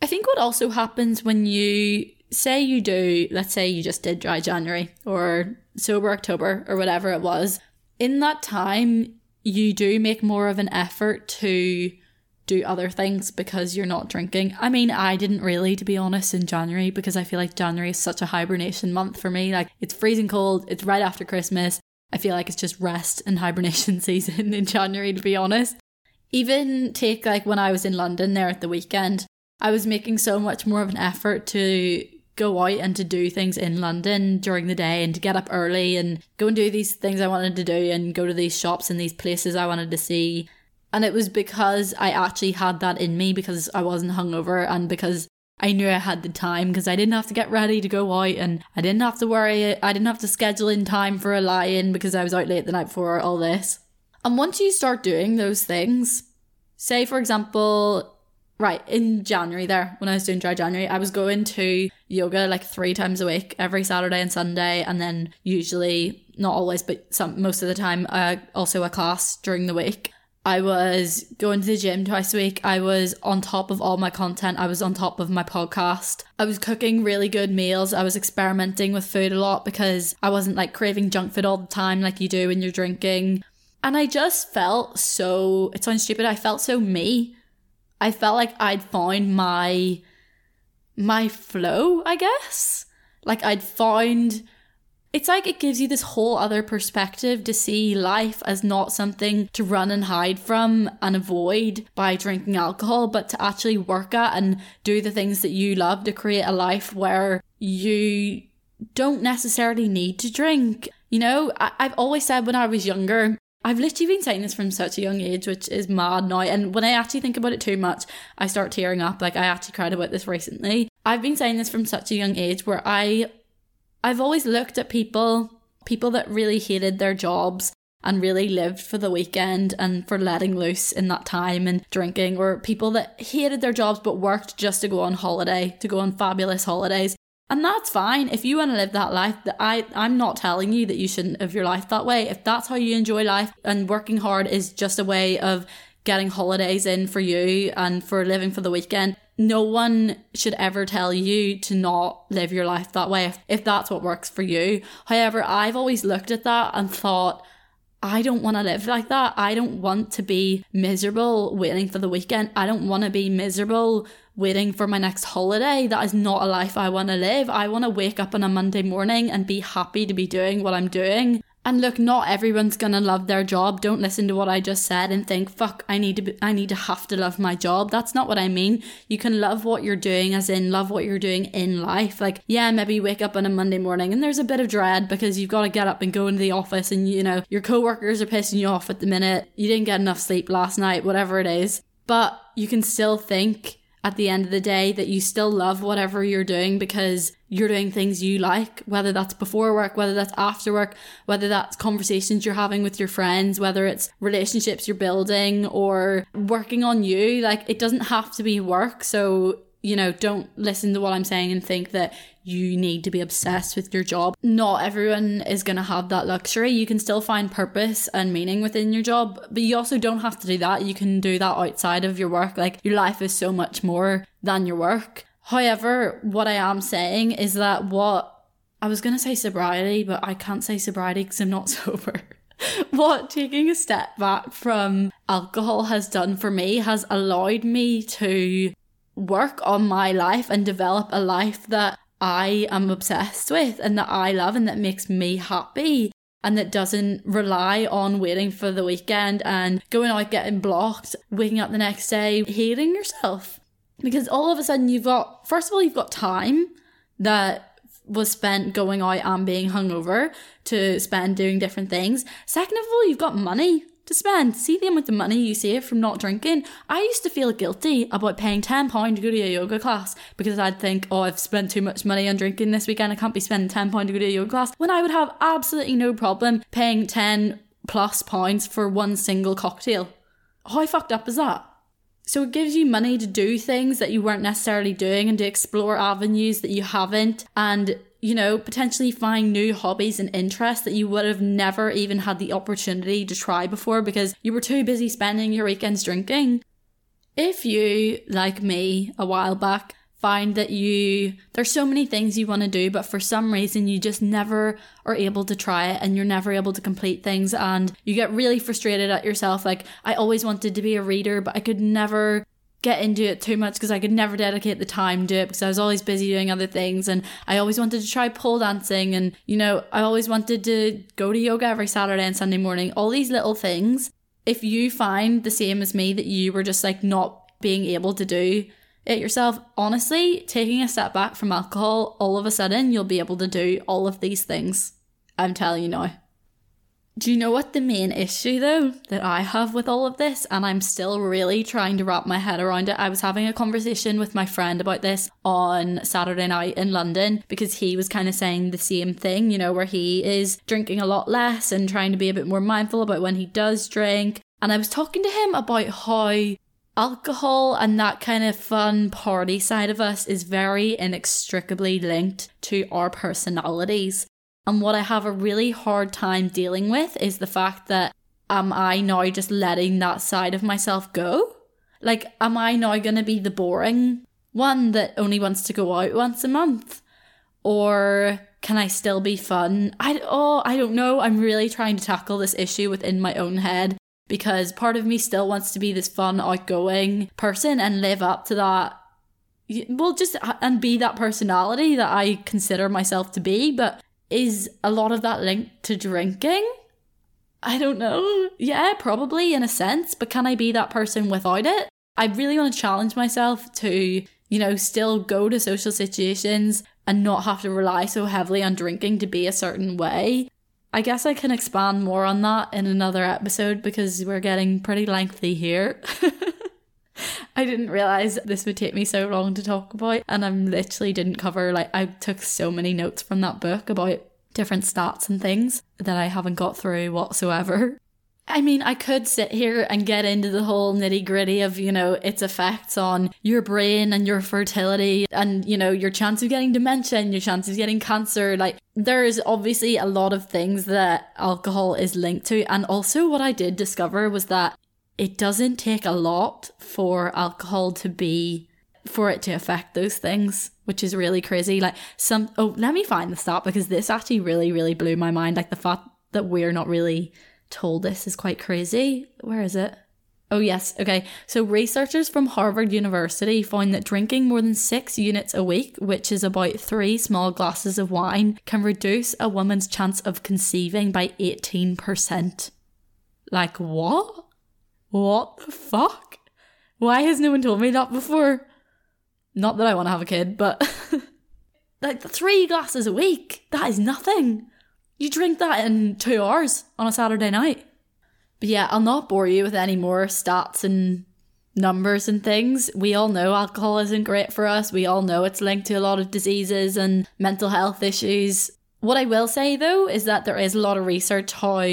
I think what also happens when you say you do, let's say you just did dry January or sober October or whatever it was, in that time, you do make more of an effort to do other things because you're not drinking. I mean, I didn't really, to be honest, in January because I feel like January is such a hibernation month for me. Like, it's freezing cold, it's right after Christmas. I feel like it's just rest and hibernation season in January, to be honest. Even take like when I was in London there at the weekend, I was making so much more of an effort to go out and to do things in London during the day and to get up early and go and do these things I wanted to do and go to these shops and these places I wanted to see. And it was because I actually had that in me because I wasn't hungover and because I knew I had the time because I didn't have to get ready to go out and I didn't have to worry. I didn't have to schedule in time for a lie in because I was out late the night before all this. And once you start doing those things, say for example, right in January there when I was doing dry January, I was going to yoga like three times a week, every Saturday and Sunday, and then usually not always, but some most of the time, uh, also a class during the week. I was going to the gym twice a week. I was on top of all my content. I was on top of my podcast. I was cooking really good meals. I was experimenting with food a lot because I wasn't like craving junk food all the time like you do when you're drinking. And I just felt so, it sounds stupid, I felt so me. I felt like I'd found my my flow, I guess. Like I'd found it's like it gives you this whole other perspective to see life as not something to run and hide from and avoid by drinking alcohol, but to actually work at and do the things that you love to create a life where you don't necessarily need to drink. You know, I- have always said when I was younger, I've literally been saying this from such a young age, which is mad now. And when I actually think about it too much, I start tearing up. Like I actually cried about this recently. I've been saying this from such a young age where I I've always looked at people, people that really hated their jobs and really lived for the weekend and for letting loose in that time and drinking, or people that hated their jobs but worked just to go on holiday, to go on fabulous holidays. And that's fine. If you want to live that life, that I, I'm not telling you that you shouldn't live your life that way. If that's how you enjoy life and working hard is just a way of getting holidays in for you and for living for the weekend, no one should ever tell you to not live your life that way if, if that's what works for you. However, I've always looked at that and thought, I don't want to live like that. I don't want to be miserable waiting for the weekend. I don't want to be miserable waiting for my next holiday. That is not a life I want to live. I want to wake up on a Monday morning and be happy to be doing what I'm doing. And look, not everyone's gonna love their job. Don't listen to what I just said and think, fuck, I need to be, I need to have to love my job. That's not what I mean. You can love what you're doing as in love what you're doing in life. Like, yeah, maybe you wake up on a Monday morning and there's a bit of dread because you've got to get up and go into the office and you know, your coworkers are pissing you off at the minute. You didn't get enough sleep last night, whatever it is. But you can still think at the end of the day that you still love whatever you're doing because you're doing things you like, whether that's before work, whether that's after work, whether that's conversations you're having with your friends, whether it's relationships you're building or working on you. Like it doesn't have to be work. So you know, don't listen to what I'm saying and think that you need to be obsessed with your job. Not everyone is going to have that luxury. You can still find purpose and meaning within your job, but you also don't have to do that. You can do that outside of your work. Like your life is so much more than your work. However, what I am saying is that what I was going to say sobriety, but I can't say sobriety because I'm not sober. what taking a step back from alcohol has done for me has allowed me to work on my life and develop a life that I am obsessed with and that I love and that makes me happy and that doesn't rely on waiting for the weekend and going out getting blocked, waking up the next day, hating yourself. Because all of a sudden you've got, first of all, you've got time that was spent going out and being hungover to spend doing different things. Second of all, you've got money to spend. See the amount of money you save from not drinking. I used to feel guilty about paying £10 to go to a yoga class because I'd think, oh, I've spent too much money on drinking this weekend. I can't be spending £10 to go to a yoga class. When I would have absolutely no problem paying 10 plus pounds for one single cocktail. How fucked up is that? So it gives you money to do things that you weren't necessarily doing and to explore avenues that you haven't and you know, potentially find new hobbies and interests that you would have never even had the opportunity to try before because you were too busy spending your weekends drinking. If you, like me a while back, find that you there's so many things you want to do but for some reason you just never are able to try it and you're never able to complete things and you get really frustrated at yourself like I always wanted to be a reader but I could never get into it too much because I could never dedicate the time to it because I was always busy doing other things and I always wanted to try pole dancing and you know I always wanted to go to yoga every Saturday and Sunday morning. All these little things if you find the same as me that you were just like not being able to do it yourself honestly taking a step back from alcohol all of a sudden you'll be able to do all of these things. I'm telling you now do you know what the main issue though that I have with all of this? And I'm still really trying to wrap my head around it. I was having a conversation with my friend about this on Saturday night in London because he was kind of saying the same thing, you know, where he is drinking a lot less and trying to be a bit more mindful about when he does drink. And I was talking to him about how alcohol and that kind of fun party side of us is very inextricably linked to our personalities. And what I have a really hard time dealing with is the fact that am I now just letting that side of myself go? Like, am I now going to be the boring one that only wants to go out once a month? Or can I still be fun? I, oh, I don't know. I'm really trying to tackle this issue within my own head because part of me still wants to be this fun, outgoing person and live up to that. Well, just uh, and be that personality that I consider myself to be. But is a lot of that linked to drinking? I don't know. Yeah, probably in a sense, but can I be that person without it? I really want to challenge myself to, you know, still go to social situations and not have to rely so heavily on drinking to be a certain way. I guess I can expand more on that in another episode because we're getting pretty lengthy here. I didn't realize this would take me so long to talk about, and I literally didn't cover like I took so many notes from that book about different stats and things that I haven't got through whatsoever. I mean, I could sit here and get into the whole nitty gritty of, you know, its effects on your brain and your fertility and, you know, your chance of getting dementia and your chance of getting cancer. Like, there is obviously a lot of things that alcohol is linked to. And also, what I did discover was that it doesn't take a lot for alcohol to be for it to affect those things which is really crazy like some oh let me find the stat because this actually really really blew my mind like the fact that we're not really told this is quite crazy where is it Oh, yes. Okay. So, researchers from Harvard University found that drinking more than six units a week, which is about three small glasses of wine, can reduce a woman's chance of conceiving by 18%. Like, what? What the fuck? Why has no one told me that before? Not that I want to have a kid, but like three glasses a week, that is nothing. You drink that in two hours on a Saturday night. But yeah, I'll not bore you with any more stats and numbers and things. We all know alcohol isn't great for us. We all know it's linked to a lot of diseases and mental health issues. What I will say though is that there is a lot of research how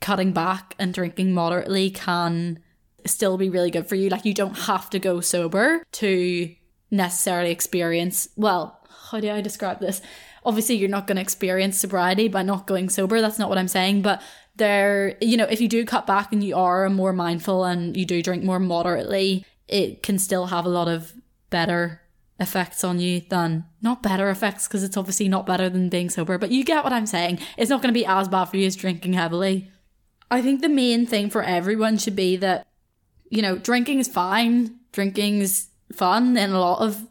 cutting back and drinking moderately can still be really good for you. Like you don't have to go sober to necessarily experience, well, how do I describe this? Obviously, you're not going to experience sobriety by not going sober. That's not what I'm saying. But there, you know, if you do cut back and you are more mindful and you do drink more moderately, it can still have a lot of better effects on you than not better effects because it's obviously not better than being sober. But you get what I'm saying. It's not going to be as bad for you as drinking heavily. I think the main thing for everyone should be that, you know, drinking is fine. Drinking is fun in a lot of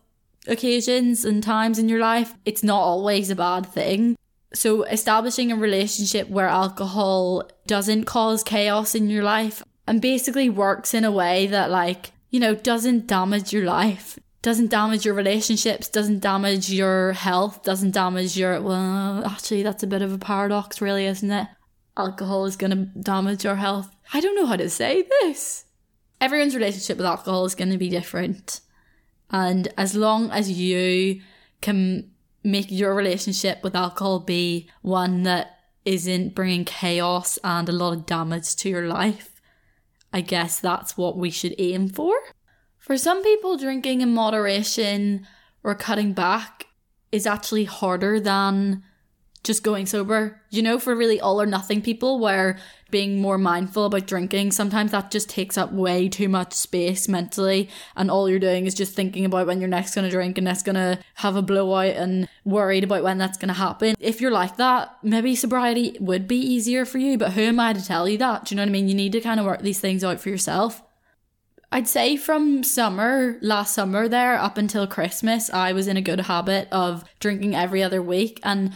occasions and times in your life. It's not always a bad thing. So, establishing a relationship where alcohol doesn't cause chaos in your life and basically works in a way that, like, you know, doesn't damage your life, doesn't damage your relationships, doesn't damage your health, doesn't damage your. Well, actually, that's a bit of a paradox, really, isn't it? Alcohol is going to damage your health. I don't know how to say this. Everyone's relationship with alcohol is going to be different. And as long as you can make your relationship with alcohol be one that isn't bringing chaos and a lot of damage to your life, I guess that's what we should aim for. For some people, drinking in moderation or cutting back is actually harder than just going sober. You know, for really all or nothing people where being more mindful about drinking, sometimes that just takes up way too much space mentally. And all you're doing is just thinking about when you're next going to drink and next going to have a blowout and worried about when that's going to happen. If you're like that, maybe sobriety would be easier for you. But who am I to tell you that? Do you know what I mean? You need to kind of work these things out for yourself. I'd say from summer, last summer there, up until Christmas, I was in a good habit of drinking every other week. And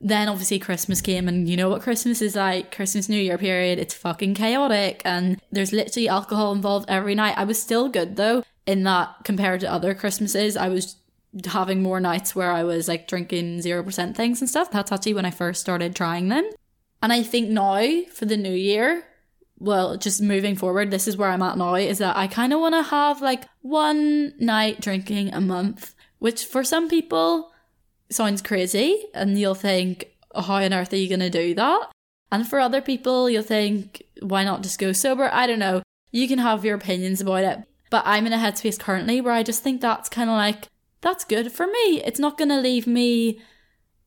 then obviously Christmas came and you know what Christmas is like, Christmas New Year period, it's fucking chaotic and there's literally alcohol involved every night. I was still good though, in that compared to other Christmases, I was having more nights where I was like drinking 0% things and stuff. That's actually when I first started trying them. And I think now for the new year, well, just moving forward, this is where I'm at now, is that I kind of want to have like one night drinking a month, which for some people sounds crazy and you'll think, oh, how on earth are you going to do that? And for other people, you'll think, why not just go sober? I don't know. You can have your opinions about it. But I'm in a headspace currently where I just think that's kind of like, that's good for me. It's not going to leave me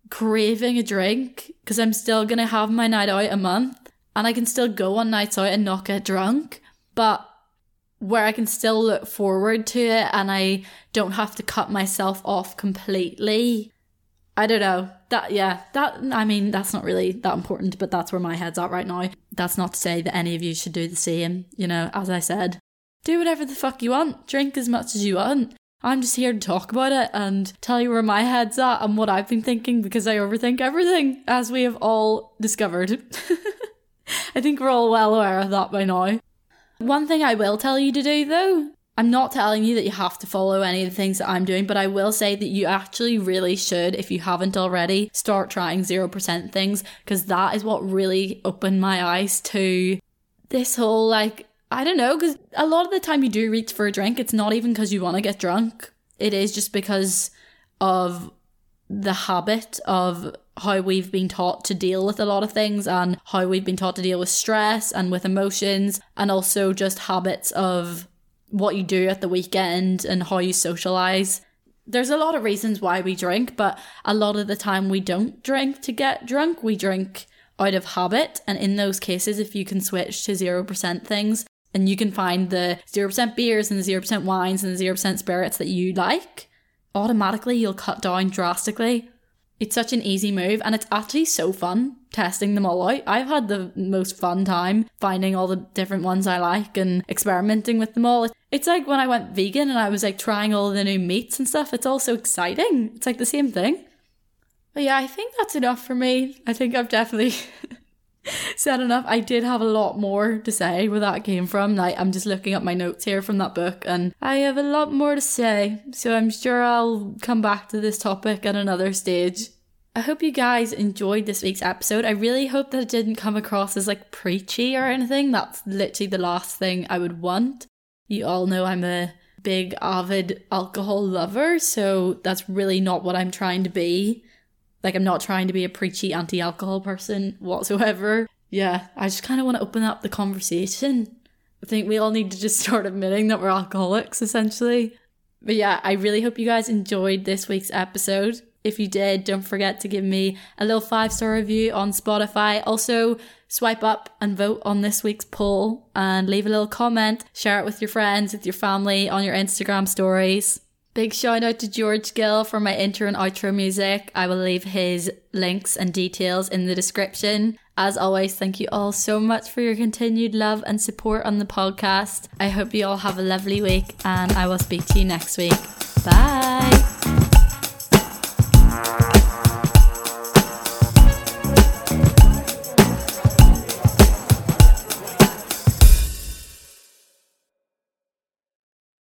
craving a drink because I'm still going to have my night out a month and I can still go on nights out and not get drunk. But where I can still look forward to it and I don't have to cut myself off completely I don't know. That yeah, that I mean that's not really that important, but that's where my head's at right now. That's not to say that any of you should do the same. You know, as I said, do whatever the fuck you want, drink as much as you want. I'm just here to talk about it and tell you where my head's at and what I've been thinking because I overthink everything, as we have all discovered. I think we're all well aware of that by now. One thing I will tell you to do though I'm not telling you that you have to follow any of the things that I'm doing, but I will say that you actually really should, if you haven't already, start trying 0% things because that is what really opened my eyes to this whole like, I don't know, because a lot of the time you do reach for a drink, it's not even because you want to get drunk. It is just because of the habit of how we've been taught to deal with a lot of things and how we've been taught to deal with stress and with emotions and also just habits of what you do at the weekend and how you socialize. There's a lot of reasons why we drink, but a lot of the time we don't drink to get drunk. We drink out of habit. And in those cases, if you can switch to 0% things and you can find the 0% beers and the 0% wines and the 0% spirits that you like, automatically you'll cut down drastically. It's such an easy move and it's actually so fun testing them all out. I've had the most fun time finding all the different ones I like and experimenting with them all. It's like when I went vegan and I was like trying all the new meats and stuff. It's all so exciting. It's like the same thing. But yeah, I think that's enough for me. I think I've definitely said enough. I did have a lot more to say where that came from. Like I'm just looking up my notes here from that book and I have a lot more to say. So I'm sure I'll come back to this topic at another stage. I hope you guys enjoyed this week's episode. I really hope that it didn't come across as like preachy or anything. That's literally the last thing I would want. You all know I'm a big avid alcohol lover, so that's really not what I'm trying to be. Like, I'm not trying to be a preachy anti alcohol person whatsoever. Yeah, I just kind of want to open up the conversation. I think we all need to just start admitting that we're alcoholics, essentially. But yeah, I really hope you guys enjoyed this week's episode. If you did, don't forget to give me a little five star review on Spotify. Also, swipe up and vote on this week's poll and leave a little comment. Share it with your friends, with your family, on your Instagram stories. Big shout out to Jorge Gill for my intro and outro music. I will leave his links and details in the description. As always, thank you all so much for your continued love and support on the podcast. I hope you all have a lovely week and I will speak to you next week. Bye.